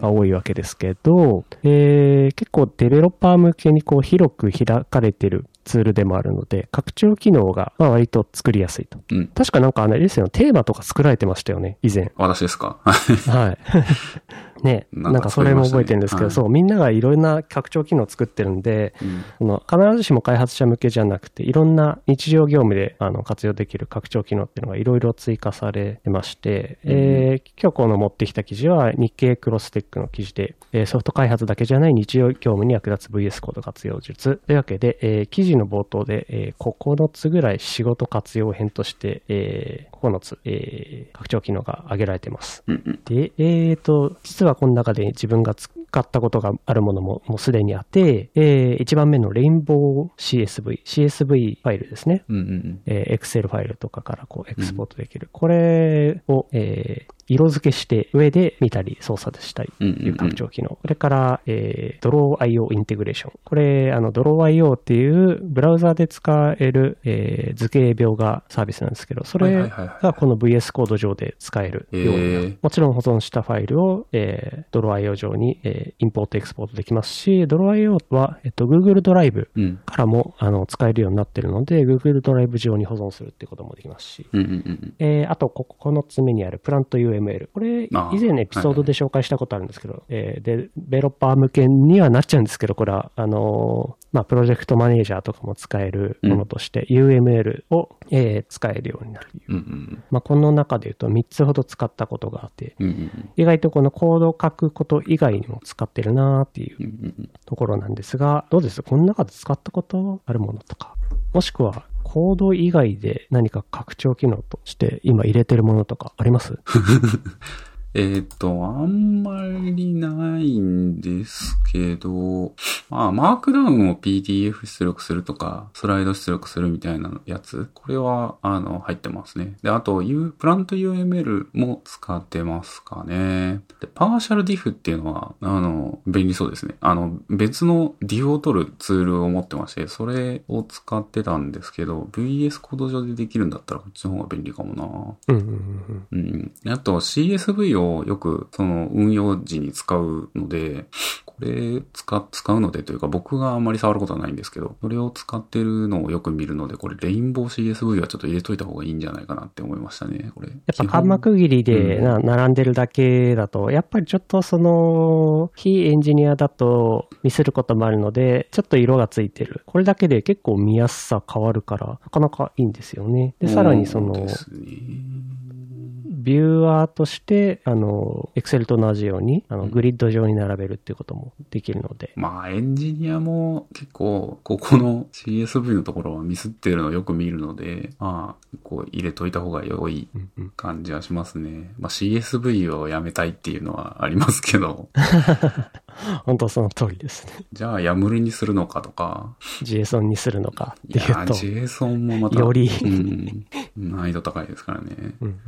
が多いわけですけど、えー結構デベロッパー向けにこう広く開かれてるツールでもあるので、拡張機能がまあ割と作りやすいと。うん。確かなんかあれですよ、テーマとか作られてましたよね、以前。私ですか？はい。<laughs> ね、ななんんかかそれも覚えてるんですけど、はい。そう、みんながいろんな拡張機能を作ってるんで、うん。その必ずしも開発者向けじゃなくて、いろんな日常業務であの活用できる拡張機能っていうのがいろいろ追加されてまして、うん。えー今日この持ってきた記事は日経クロステックの記事で、えーソフト開発だけじゃない日常業務に役立つ VS コード活用術。というわけで、えー記事の冒頭で、えー9つぐらい仕事活用編として、えー9つ、えー拡張機能が挙げられています。うんうん。で、えーと、実はこの中で自分がつ使ったことがあるものももうすでにあって、え1番目のレインボー CSV、CSV ファイルですね。うんうんえー Excel ファイルとかからこうエクスポートできる。これを、えー色付けして上で見たり操作したりという拡張機能。これから、えー、Draw.io インテグレーション。これ、あの、Draw.io っていうブラウザで使える、えー図形描画サービスなんですけど、それがこの VS コード上で使えるようになる。えーもちろん保存したファイルを、えー、Draw.io 上に、えーインポート、エクスポートできますし、Draw.io は、えっと、Google ドライブうん。からもあの使えるようになってるので、Google ドライブ上に保存するってこともできますし、うんうんうんえーあと、こここのつ目にあるプラント UML。これ、以前エピソードで紹介したことあるんですけど、えーデベロッパー向けにはなっちゃうんですけど、これは、あのーまあ、プロジェクトマネージャーとかも使えるものとして、UML を、えー使えるようになる。うん。うんまあ、この中で言うと3つほど使ったことがあって、うんうんうん。意外とこのコードを書くこと以外にも使ってるなーっていうところなんですが、どうです？この中で使ったことあるものとか、もしくはコード以外で何か拡張機能として今入れてるものとかあります？<laughs> えーっと、あんまりないんですけど、まあ、マークダウンを PDF 出力するとか、スライド出力するみたいなやつ、これは、あの、入ってますね。で、あと、U、プラント UML も使ってますかね。で、パーシャルディフっていうのは、あの、便利そうですね。あの、別のディフを取るツールを持ってまして、それを使ってたんですけど、VS コード上でできるんだったらこっちの方が便利かもな。うんうんうんうん。あと CSV をよくその運用時に使うので、これ使、使うのでというか僕があんまり触ることはないんですけど、それを使ってるのをよく見るので、これレインボー CSV はちょっと入れといた方がいいんじゃないかなって思いましたね、これ。やっぱ間幕切りでな並んでるだけだと、やっぱりちょっとその、非エンジニアだと見せることもあるので、ちょっと色がついてる。これだけで結構見やすさ変わるから、なかなかいいんですよね。で、さらにその。ビューアーとして、あの、Excel と同じように、あの、グリッド上に並べるっていうこともできるので。まあ、エンジニアも結構、ここの CSV のところはミスってるのをよく見るので、まあ、こう入れといた方が良いうんうん感じはしますね。まあ CSV をやめたいっていうのはありますけど、<laughs> 本当その通りですね。じゃあヤムルにするのかとか、JSON にするのかっていうと、JSON もまた、よりうん、難易度高いですからね。うんうん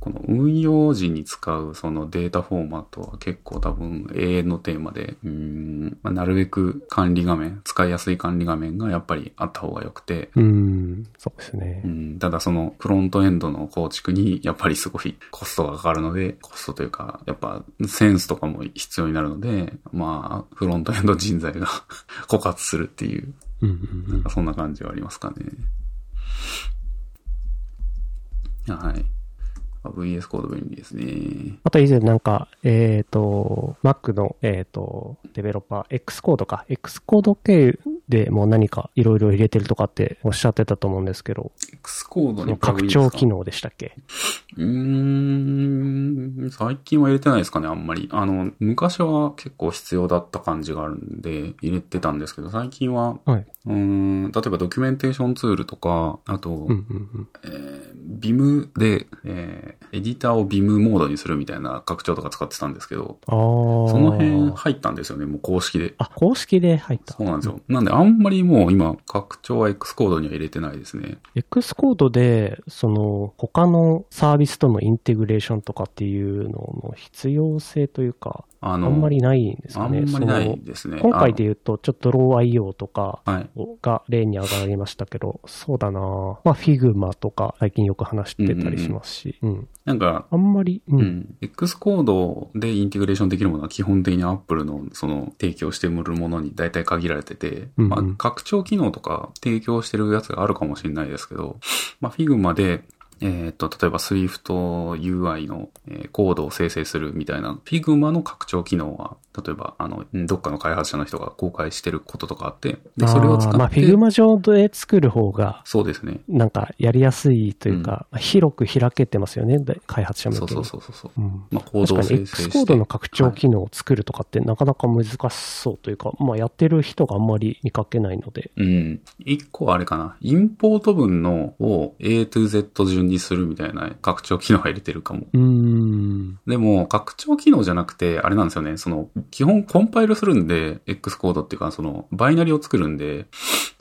この運用時に使うそのデータフォーマットは結構多分永遠のテーマで、うん、まあ、なるべく管理画面、使いやすい管理画面がやっぱりあった方が良くて、うん、そうですねう。ん、ただそのフロントエンドの構築にやっぱりすごいコストがかかるので、コストというか、やっぱセンスとかも必要になるので、まあ、フロントエンド人材が <laughs> 枯渇するっていう、うんなんかそんな感じはありますかね。はい。VS コード便利ですね。あと以前なんか、えっ、と、Mac の、えっ、と、デベロッパー、X コードか。X コード系でも何かいろいろ入れてるとかっておっしゃってたと思うんですけど、X コードに拡張機能でしたっけ？うーん、最近は入れてないですかね、あんまり。あの、昔は結構必要だった感じがあるんで、入れてたんですけど、最近は、はい。うーん、例えばドキュメンテーションツールとか、あと、うんうんうん。えー、ビムで、えーエディターをビムモードにするみたいな拡張とか使ってたんですけど。その辺入ったんですよね、もう公式で。あ、公式で入った。そうなんですよ。なんであんまりもう今、拡張は X コードには入れてないですね。X スコードで、その、他のサービスとのインテグレーションとかっていうのの必要性というか、ああの、んまりないんですあかね。んまりないですね。今回で言うと、ちょっと RAW.io とかあのはい。が例に上がりましたけど、そうだなまあ Figma とか最近よく話してたりしますし、うん。なんか、あんまり、う。うんん。X コードでインテグレーションできるものは基本的に Apple のその提供してもるものに大体限られてて、うんうんまあ拡張機能とか提供してるやつがあるかもしれないですけど、まあ Figma でえっ、と、例えば Swift UI の、コードを生成するみたいな Figma の拡張機能は、例えば、あの、どっかの開発者の人が公開してることとかあって、で、それを使って、あーまあ Figma 上で作る方が、そうですね。なんかやりやすいというか、広く開けてますよね、で開発者向けに。そうそうそうそう。うんまあ、コードを確かに生成して。X コードの拡張機能を作るとかってなかなか難しそうというか、まあやってる人があんまり見かけないので。うん。一個あれかな。インポート文のを A to Z 順にするみたいな拡張機能が入れてるかも。うーん。でも、拡張機能じゃなくて、あれなんですよね。その基本コンパイルするんで、X コードっていうか、その、バイナリを作るんで、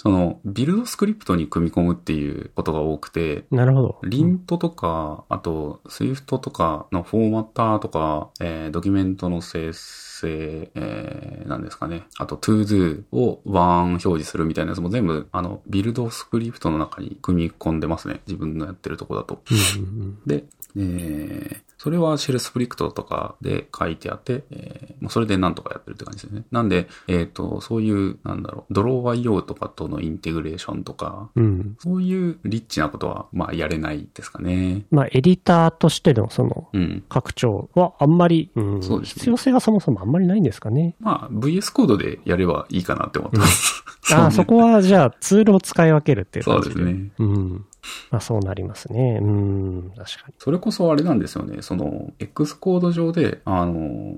その、ビルドスクリプトに組み込むっていうことが多くて、なるほど。リントとか、あと、Swift とかのフォーマッターとか、えー、ドキュメントの生成、えー、なんですかね。あと、ToDo をワン表示するみたいなやつも全部、あの、ビルドスクリプトの中に組み込んでますね。自分のやってるとこだと。で、えー、それはシェルスプリクトとかで書いてあって、えー、もうそれでなんとかやってるって感じですね。なんで、えっ、と、そういう、なんだろう、ドロー IO とかとのインテグレーションとか、うん。そういうリッチなことは、まあ、やれないですかね。まあ、エディターとしてのそのうん。拡張はあんまり、うんそうですね必要性がそもそもあんまりないんですかね。まあ、VS コードでやればいいかなって思ってます。ああ、そこはじゃあツールを使い分けるっていうそう感じで。ですね。うん。まあそうなりますね。うん、確かに。それこそあれなんですよね。その、X コード上で、あの、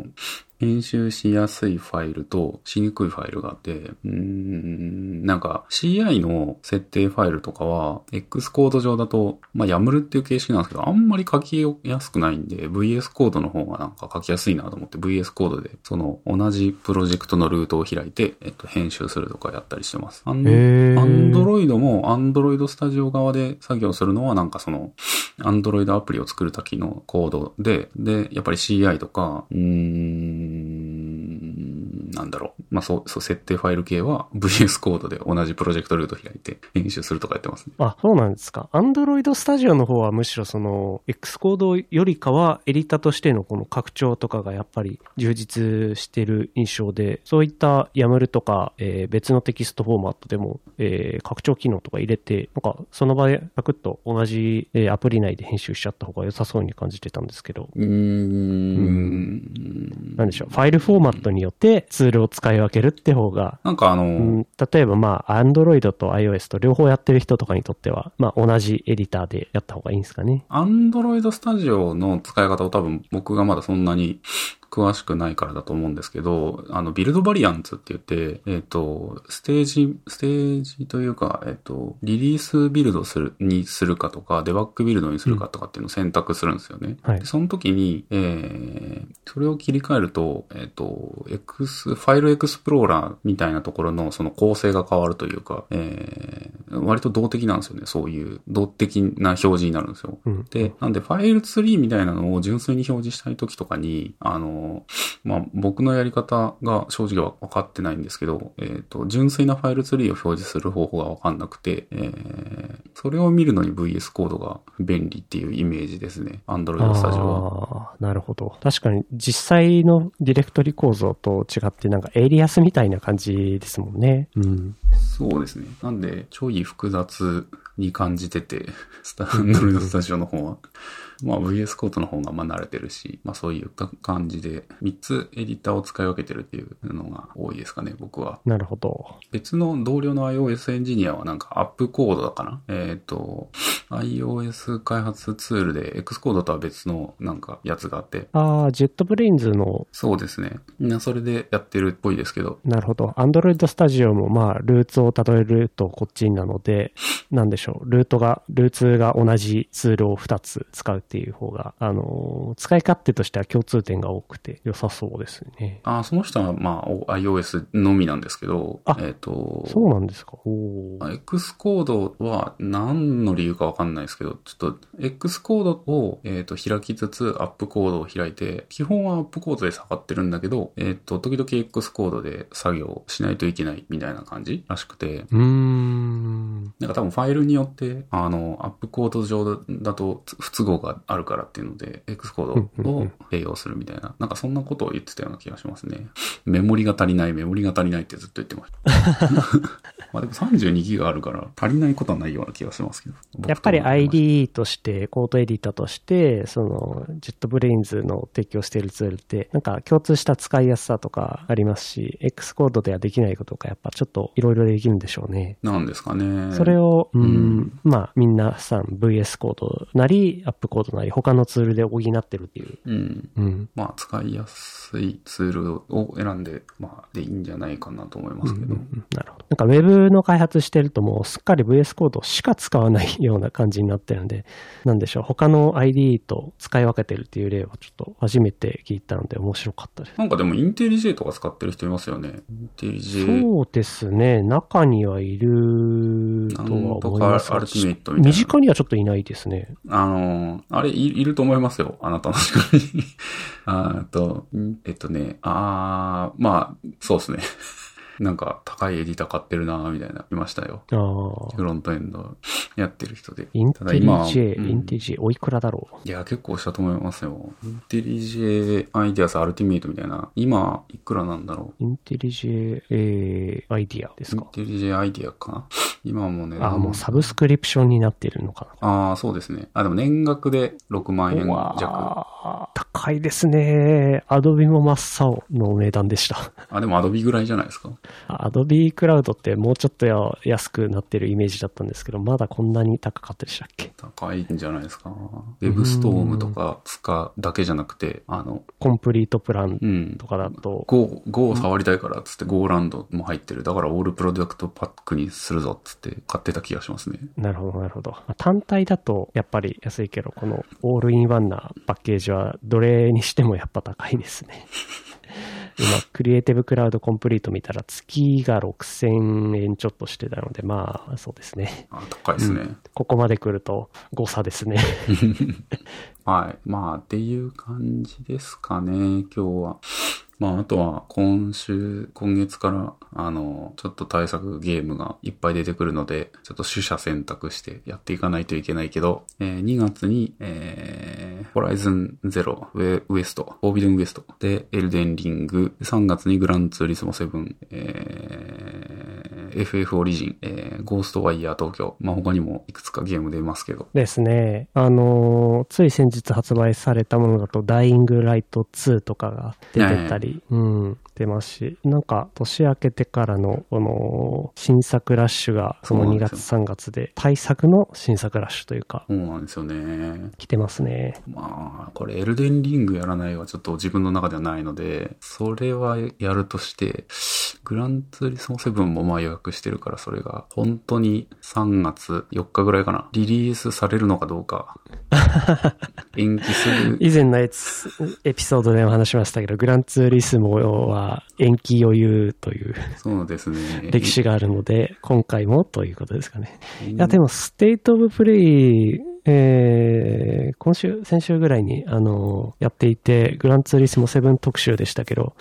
編集しやすいファイルとしにくいファイルがあって、うーん、なんか CI の設定ファイルとかは、X コード上だと、まあ YAML っていう形式なんですけど、あんまり書きやすくないんで、VS コードの方がなんか書きやすいなと思って、VS コードで、その同じプロジェクトのルートを開いて、えっと、編集するとかやったりしてます。アンドロイドも、アンドロイドスタジオ側で作業するのは、なんかその、アンドロイドアプリを作る時のコードで、で、やっぱり CI とか、うーん、なんだろう。まあ、そう、そう、設定ファイル系は <laughs> VS コードで同じプロジェクトルート開いて編集するとかやってますね。あ、そうなんですか。Android Studio の方はむしろその、X コードよりかは、エディタとしてのこの拡張とかがやっぱり充実してる印象で、そういった YAML とか、えー別のテキストフォーマットでも、えー拡張機能とか入れて、なんかその場でパクッと同じ、えーアプリ内で編集しちゃった方が良さそうに感じてたんですけど、うーん。なんでしょう、ファイルフォーマットによってツールを使い分けるって方が、なんかあの、うん、例えばまあ、Android と iOS と両方やってる人とかにとっては、まあ同じエディターでやった方がいいんですかね。アンドロイドスタジオの使い方を多分僕がまだそんなに詳しくないからだと思うんですけど、あの、ビルドバリアンツって言って、えっ、と、ステージ、ステージというか、えっ、と、リリースビルドする、にするかとか、デバッグビルドにするかとかっていうのを選択するんですよね。はいでその時に、えー、それを切り替えると、えっ、と、X、ファイルエクスプローラーみたいなところのその構成が変わるというか、えー、割と動的なんですよね。そういう動的な表示になるんですよ。うん。で、なんでファイルツリーみたいなのを純粋に表示したい時とかに、あの、まあ、僕のやり方が正直は分かってないんですけど、えっ、と、純粋なファイルツリーを表示する方法が分かんなくて、えー、それを見るのに VS コードが便利っていうイメージですね。Android Studio は。なるほど。確かに実際のディレクトリ構造と違ってなんかエイリアスみたいな感じですもんね。うん。そうですね。なんで、ちょい複雑に感じてて、スタ Android Studio の方は。まあ VS コードの方がまあ慣れてるし、まあそういう感じで3つエディターを使い分けてるっていうのが多いですかね、僕は。なるほど。別の同僚の iOS エンジニアはなんか AppCode だかな？えっ、と、iOS 開発ツールで X コードとは別のなんかやつがあって、ああ、 JetBrains の、そうですね。みんなそれでやってるっぽいですけど、なるほど。Android Studio もまあ、ルーツをたどれるとこっちなので、なんでしょう。ルートが、ルーツが同じツールを2つ使うっていう方が、あのー使い勝手としては共通点が多くて良さそうですね。あその人はまあお iOS のみなんですけどあ、えっ、と、そうなんですか？おー X コードは何の理由かわかんないですけど、ちょっと X コードを、えー、と開きつつアップコードを開いて、基本はアップコードで下がってるんだけど、えっ、と、時々 X コードで作業しないといけないみたいな感じらしくて、うーん。なんか多分ファイルによって、あの、アップコード上だと不都合があるからっていうので、X コードを併用するみたいな、なんかそんなことを言ってたような気がしますね。メモリが足りない、メモリが足りないってずっと言ってました。<laughs> まあでも32ギガあるから足りないことはないような気がしますけど。やっぱり僕とし ID として、コードエディターとして、その、 JetBrains の提供しているツールって、なんか共通した使いやすさとかありますし、X コードではできないことがやっぱちょっといろいろできるんでしょうね。たなんですかね。それを、うん、うんまあ、みんなさん VS コードなり、 AppCode なり、他のツールで補ってるっていう。うん。うん。まあ、使いやすいツールを選んで、まあ、でいいんじゃないかなと思いますけど。うんなるほど。なんか Web の開発してるともうすっかり VS コードしか使わないような感じになってるんで、なんでしょう。他の ID と使い分けてるっていう例はちょっと初めて聞いたので面白かったです。なんかでも、インテリジェとか使ってる人いますよね。インテリジェ。そうですね。中にはいるとは思いますなんとかアルティメットみたいな身近にはちょっといないですね。あの、あれい、いると思いますよ。あなたの近くに。<laughs> あーと、えっとね、あー、まあ、そうですね。なんか、高いエディター買ってるなみたいな、いましたよ。ああ。フロントエンドやってる人で。インテリただ今 J、うんインテリ J、おいくらだろう？いや、結構したと思いますよ。インテリジェアイデアスアルティメイトみたいな。今、いくらなんだろインテリ J、えー、アイディアでう。インすか。テリジェアイデアかな？今もね。ああ、もうサブスクリプションになってるのかな？ああ、そうですね。あ、でも年額で6万円弱。ー高いですね。 Adobe も真っ青の値段でした。あ、でも Adobe ぐらいじゃないですか？ Adobe Cloud ってもうちょっとや安くなってるイメージだったんですけど、まだこんなに高かったでしたっけ？高いんじゃないですか？ WebStorm とか使うだけじゃなくて、あの、コンプリートプランうん。とかだと、Go、Go を触りたいからっつって Go ランドも入ってる。だから All Products Pack にするぞっつって買ってた気がしますね。なるほど、なるほど。まあ単体だとやっぱり安いけど、このオールインワンなパッケージはどれにしてもやっぱ高いですね。今、クリエイティブクラウドコンプリート見たら月が6000円ちょっとしてたので、まあそうですね。あ、高いですね。ここまで来ると誤差ですね。<laughs> はい。まあ、っていう感じですかね、今日は。まあ、あとは、今週、今月から、あの、ちょっと対策ゲームがいっぱい出てくるので、ちょっと取捨選択してやっていかないといけないけど、えー2月に、えー、ホライズンゼロ、ウェウエスト、オービデンウエスト、で、エルデンリング、3月にグランツーリスモ7、えー、FF オリジン、えー、ゴーストワイヤー東京、まあ、他にもいくつかゲーム出ますけど、ですね。あのーつい先日発売されたものだと、ダイイングライト2とかが出てたり、うん、出ますし、なんか年明けてからの、この、新作ラッシュが、その2月そ3月で、対策の新作ラッシュというか、そうなんですよね。来てますね。まあ、これエルデンリングやらないはちょっと自分の中ではないので、それはやるとして、グランツーリスモ7もまあ予約してるから、それが本当に3月4日ぐらいかな、リリースされるのかどうか、<laughs> 延期する。以前のエピソードでも話しましたけど、グランツーリスモは延期余裕というそうですね。歴史があるので、今回もということですかね。いいや、でも、ステートオブプレイ、えー、今週、先週ぐらいに、あの、やっていて、グランツーリスモ7特集でしたけど、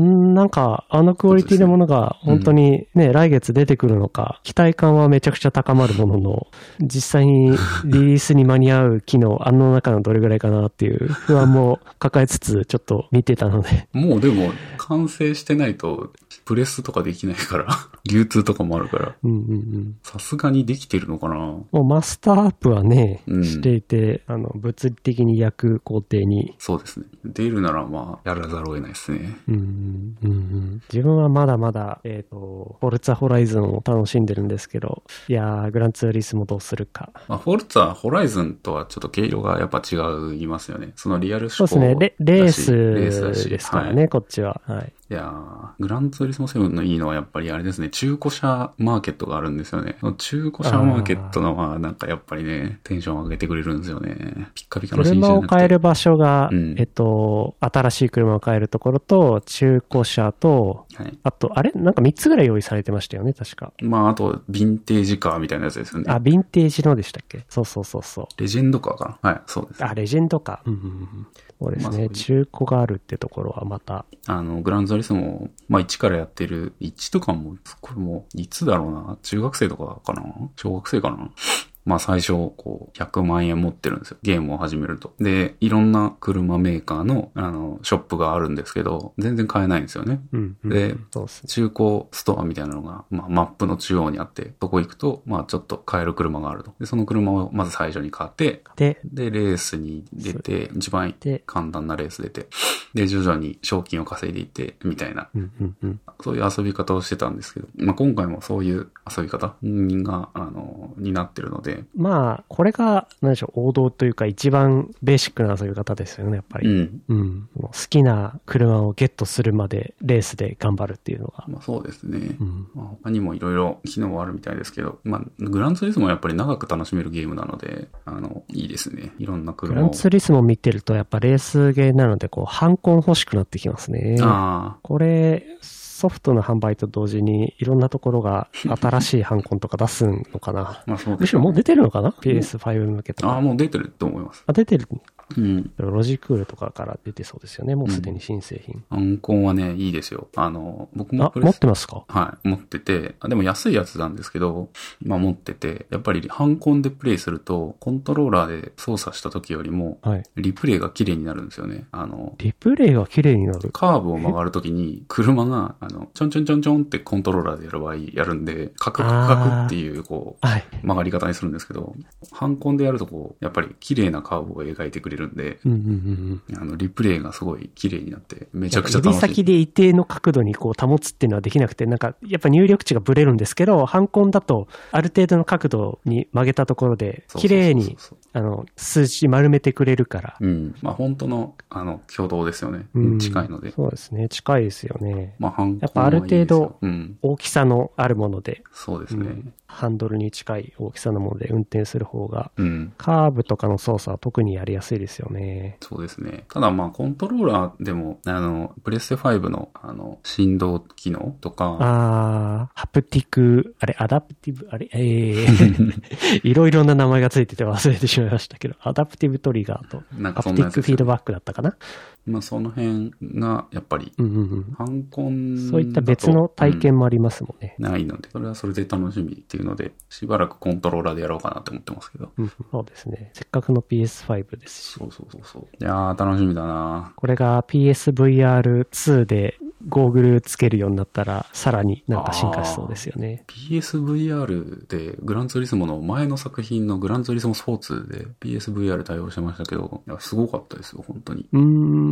んーなんか、あのクオリティのものが本当にね、来月出てくるのか、期待感はめちゃくちゃ高まるものの、実際にリリースに間に合う機能、<laughs> あの中のどれぐらいかなっていう不安も抱えつつ、ちょっと見てたので、もうでも、完成してないと、プレスとかできないから、<laughs> 流通とかもあるから、うんうんうん。さすがにできてるのかな？もうマスターアップはね、うん。していて、あの、物理的に焼く工程に。そうですね。出るならまあ、やらざるを得ないですね。うんうんうん自分はまだまだ、えっ、と、フォルツァホライズンを楽しんでるんですけど、いやー、グランツーリスもどうするか。まあ、フォルツァ、ホライズンとはちょっと毛色がやっぱ違いますよね。そのリアルそうですね、レレースですからね、はいこっちは。はい。いやーグランツーリスモ7のいいのはやっぱりあれですね、中古車マーケットがあるんですよね。中古車マーケットのはなんかやっぱりね、テンション上げてくれるんですよね。ピッカピカの新車車を買える場所が、うんえっと、新しい車を買えるところと、中古車と、はい。あと、あれ？なんか3つぐらい用意されてましたよね、確か。まあ、あと、ヴィンテージカーみたいなやつですよね。あ、ヴィンテージのでしたっけ？そうそうそうそう。レジェンドカーかな？はい、そうです。あ、レジェンドか。うんうんうん。そうですね。まあそういう中古があるってところはまた、あの、グランツーリスモ、まあ、1からやってる、1とかも、これもう、いつだろうな、中学生とかかな？小学生かな？まあ最初、こう、100万円持ってるんですよ。ゲームを始めると。で、いろんな車メーカーの、あの、ショップがあるんですけど、全然買えないんですよね。うん、うん。で。中古ストアみたいなのが、まあ、マップの中央にあって、そこ行くと、まあ、ちょっと買える車があると。で、その車をまず最初に買って、で、で、レースに出て、一番で簡単なレース出て、で、徐々に賞金を稼いでいって、みたいな、うんうんうん。そういう遊び方をしてたんですけど、まあ、今回もそういう遊び方が、あの、になってるので、ね。まあ、これが、なんでしょう、王道というか一番ベーシックな遊び方ですよね、やっぱり。うん。うん。好きな車をゲットするまでレースで頑張るっていうのが。まあそうですね。うん。まあ、他にもいろいろ機能はあるみたいですけど、まあ、グランツーリスモはやっぱり長く楽しめるゲームなので、あの、いいですね。いろんなグ車を。ランツーリスモ見てるとやっぱレースゲーなので、こう、ハンコン欲しくなってきますね。あこれ、ソフトの販売と同時にいろんなところが新しいハンコンとか出すのかな？あ、<laughs> まあそうです、むしろもう出てるのかな ?PS5 向けとああ、か。もう出てると思います。あ、出てる。うん。ロジクールとかから出てそうですよね。もうすでに新製品。アンコンはね、いいですよ。あの、僕も持ってますか？はい、持ってて、あでも安いやつなんですけど、まあ持ってて、やっぱりハンコンでプレイすると、コントローラーで操作した時よりも、はい。リプレイが綺麗になるんですよね。あの、リプレイが綺麗になる？カーブを曲がるときに、車が、あの、ちょんちょんちょんちょんってコントローラーでやる場合やるんで、カクカクカクっていう、こう、はい。曲がり方にするんですけど、ハンコンでやるとこう、やっぱり綺麗なカーブを描いてくれるんで、うんうんうんうん。あの、リプレイがすごい綺麗になって、めちゃくちゃ楽しい。指先で一定の角度にこう保つっていうのはできなくて、なんか、やっぱ入力値がブレるんですけど、ハンコンだと、ある程度の角度に曲げたところで、綺麗に、あの、数字丸めてくれるから。うん。まあ本当の、あの、挙動ですよね。うん近いので。そうですね。近いですよね。まあやっぱある程度。大きさのあるもので、そうですね。うんハンドルに近い大きさのもので運転する方が、うん。カーブとかの操作は特にやりやすいですよね。そうですね。ただまあコントローラーでも、あの、プレステ5の、あの、振動機能とか、あー、ハプティク、あれ、アダプティブ、あれ、えー、<laughs> <laughs> いろいろな名前がついてて忘れてしまいましたけど、アダプティブトリガーと、なんかハプティックフィードバックだったかなまあその辺が、やっぱり、うんうんそういった別の体験もありますもんね。ないので、それはそれで楽しみっていうので、しばらくコントローラーでやろうかなって思ってますけど。うん、そうですね。せっかくの PS5 ですし。そうそうそうそう。いやー、楽しみだなこれが PSVR2 でゴーグルつけるようになったら、さらになんか進化しそうですよね。PSVR でグランツーリスモの前の作品のグランツーリスモスポーツで PSVR 対応してましたけど、いやすごかったですよ、本当に。うー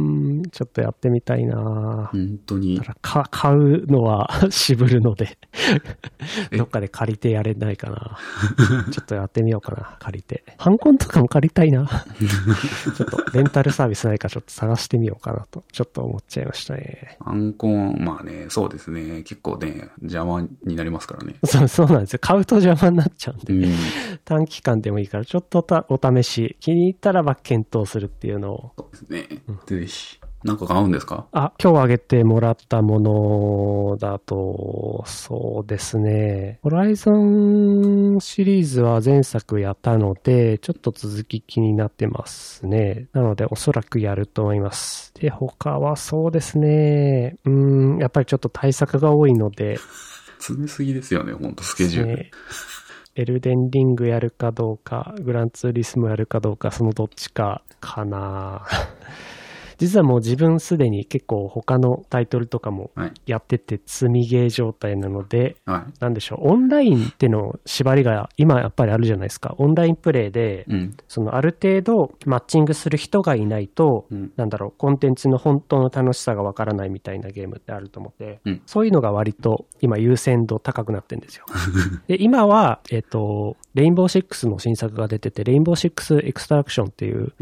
ん、ちょっとやってみたいな本当にか買うのは <laughs> 渋るのでえ？どっかで借りてやれないかな。ちょっとやってみようかな、借りて。ハンコンとかも借りたいな。<laughs> ちょっとレンタルサービスないかちょっと探してみようかなと、ちょっと思っちゃいましたね。アンコン、まあね、そうですね。結構ね、邪魔になりますからね。そう、そうなんですよ。買うと邪魔になっちゃうんで。うん。短期間でもいいから、ちょっとたお試し、気に入ったらば検討するっていうのを。そうですね。ぜひ。なんか買うんですか？あ、今日あげてもらったものだと、そうですね。ホライゾンシリーズは前作やったので、ちょっと続き気になってますね。なので、おそらくやると思います。で、他はそうですね。うーん、やっぱりちょっと対策が多いので、詰めすぎですよね、ほんとスケジュール。ねエルデンリングやるかどうか、グランツーリスムやるかどうか、そのどっちかかな。実はもう自分すでに結構他のタイトルとかもはい。やってて積みゲー状態なので、はい。なんでしょう、オンラインっての縛りが今やっぱりあるじゃないですか。オンラインプレイで、うん。そのある程度マッチングする人がいないと、うん。なんだろう、コンテンツの本当の楽しさがわからないみたいなゲームってあると思って、うんそういうのが割と今優先度高くなってるんですよ。<laughs> で、今は、えっ、と、レインボーシックスの新作が出てて、レインボーシックスエクストラクションっていう、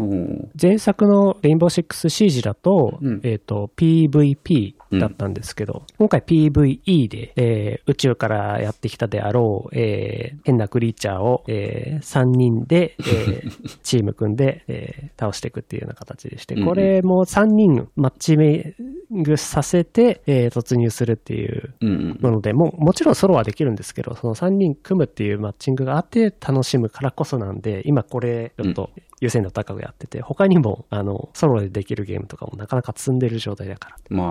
前作のレインボーシックスシージだと、うん。えっ、と、PVP だったんですけど、今回 PVE で、えー宇宙からやってきたであろう、えー変なクリーチャーを、え3人で、えー <laughs> チーム組んで、えー倒していくっていうような形でして、うんうん。これも3人マッチメイクさせて、えー突入するっていううんうん。もので、もうもちろんソロはできるんですけど、その3人組むっていうマッチングがあって楽しむからこそなんで、今これちょっと優先度高くやってて、他にもあのソロでできるゲームとかもなかなか積んでる状態だから、ま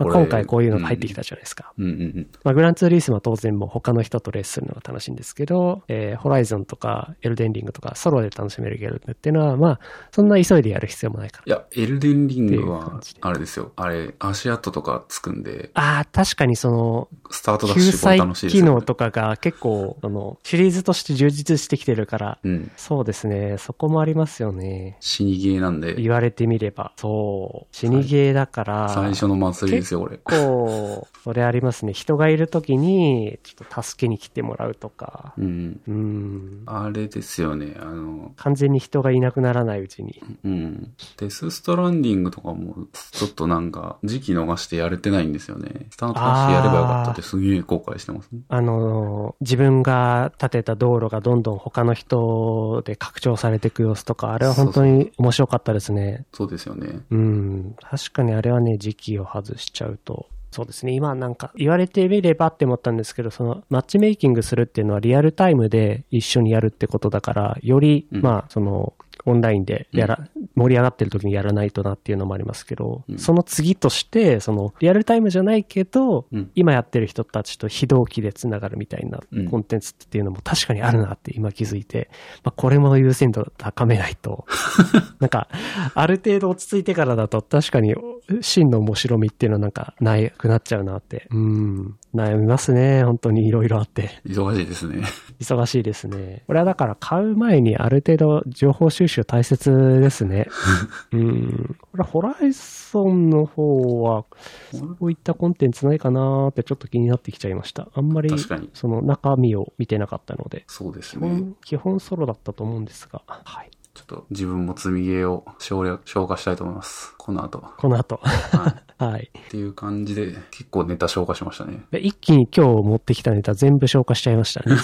あ、まあ今回こういうのが入ってきたじゃないですか。うんうんうん。まあ、グランツーリスモは当然もう他の人とレースするのが楽しいんですけど、えーホライゾンとかエルデンリングとかソロで楽しめるゲームっていうのは、まあ、そんな急いでやる必要もないから。いや、エルデンリングはあれですよ。あれ、足跡とかつくんで、ああ、確かにその、スタートダッ救シュこれ済楽しいですよ、ね。機能とかが結構、あの、シリーズとして充実してきてるから、うん。そうですね。そこもありますですよね。死にゲーなんで、言われてみれば。そう。死にゲーだから。最初の祭りですよ、これ。結構、それありますね。人がいるときに、ちょっと助けに来てもらうとか。うん。うん。あれですよね、あの、完全に人がいなくならないうちに。うん。デスストランディングとかも、ちょっとなんか、時期逃してやれてないんですよね。スタートダッシュやればよかったってすげえ後悔してますね。あの、自分が建てた道路がどんどん他の人で拡張されていく様子とか、あれは本当に面白かったですね。そうですよね。うん。確かにあれはね、時期を外しちゃうと。そうですね。今なんか言われてみればって思ったんですけど、そのマッチメイキングするっていうのはリアルタイムで一緒にやるってことだから、より、うんまあそのオンラインでやら、盛り上がってる時にやらないとなっていうのもありますけど、うんその次として、そのリアルタイムじゃないけど、うん今やってる人たちと非同期でつながるみたいなうんコンテンツっていうのも確かにあるなって今気づいて、まあこれも優先度高めないと、<laughs> なんか、ある程度落ち着いてからだと確かに真の面白みっていうのはなんかなくなっちゃうなって。うん。悩みますね。本当にいろいろあって。忙しいですね。忙しいですね。これはだから買う前にある程度情報収集大切ですね。<laughs> うん。これホライゾンの方は、こういったコンテンツないかなーってちょっと気になってきちゃいました。あんまりその中身を見てなかったので。そうですね。基本、基本ソロだったと思うんですが。はい。ちょっと自分も積みゲーを省略、消化したいと思います。この後。この後。はい。<laughs> はい。っていう感じで、結構ネタ消化しましたね。で一気に今日持ってきたネタ全部消化しちゃいましたね。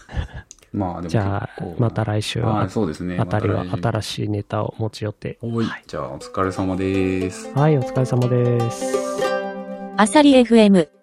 <laughs> まあでもじゃあまた来週ははい、、そうですね。あたりは新しいネタを持ち寄って。週はい。じゃあ、お疲れ様です。はい、お疲れ様です。あさり FM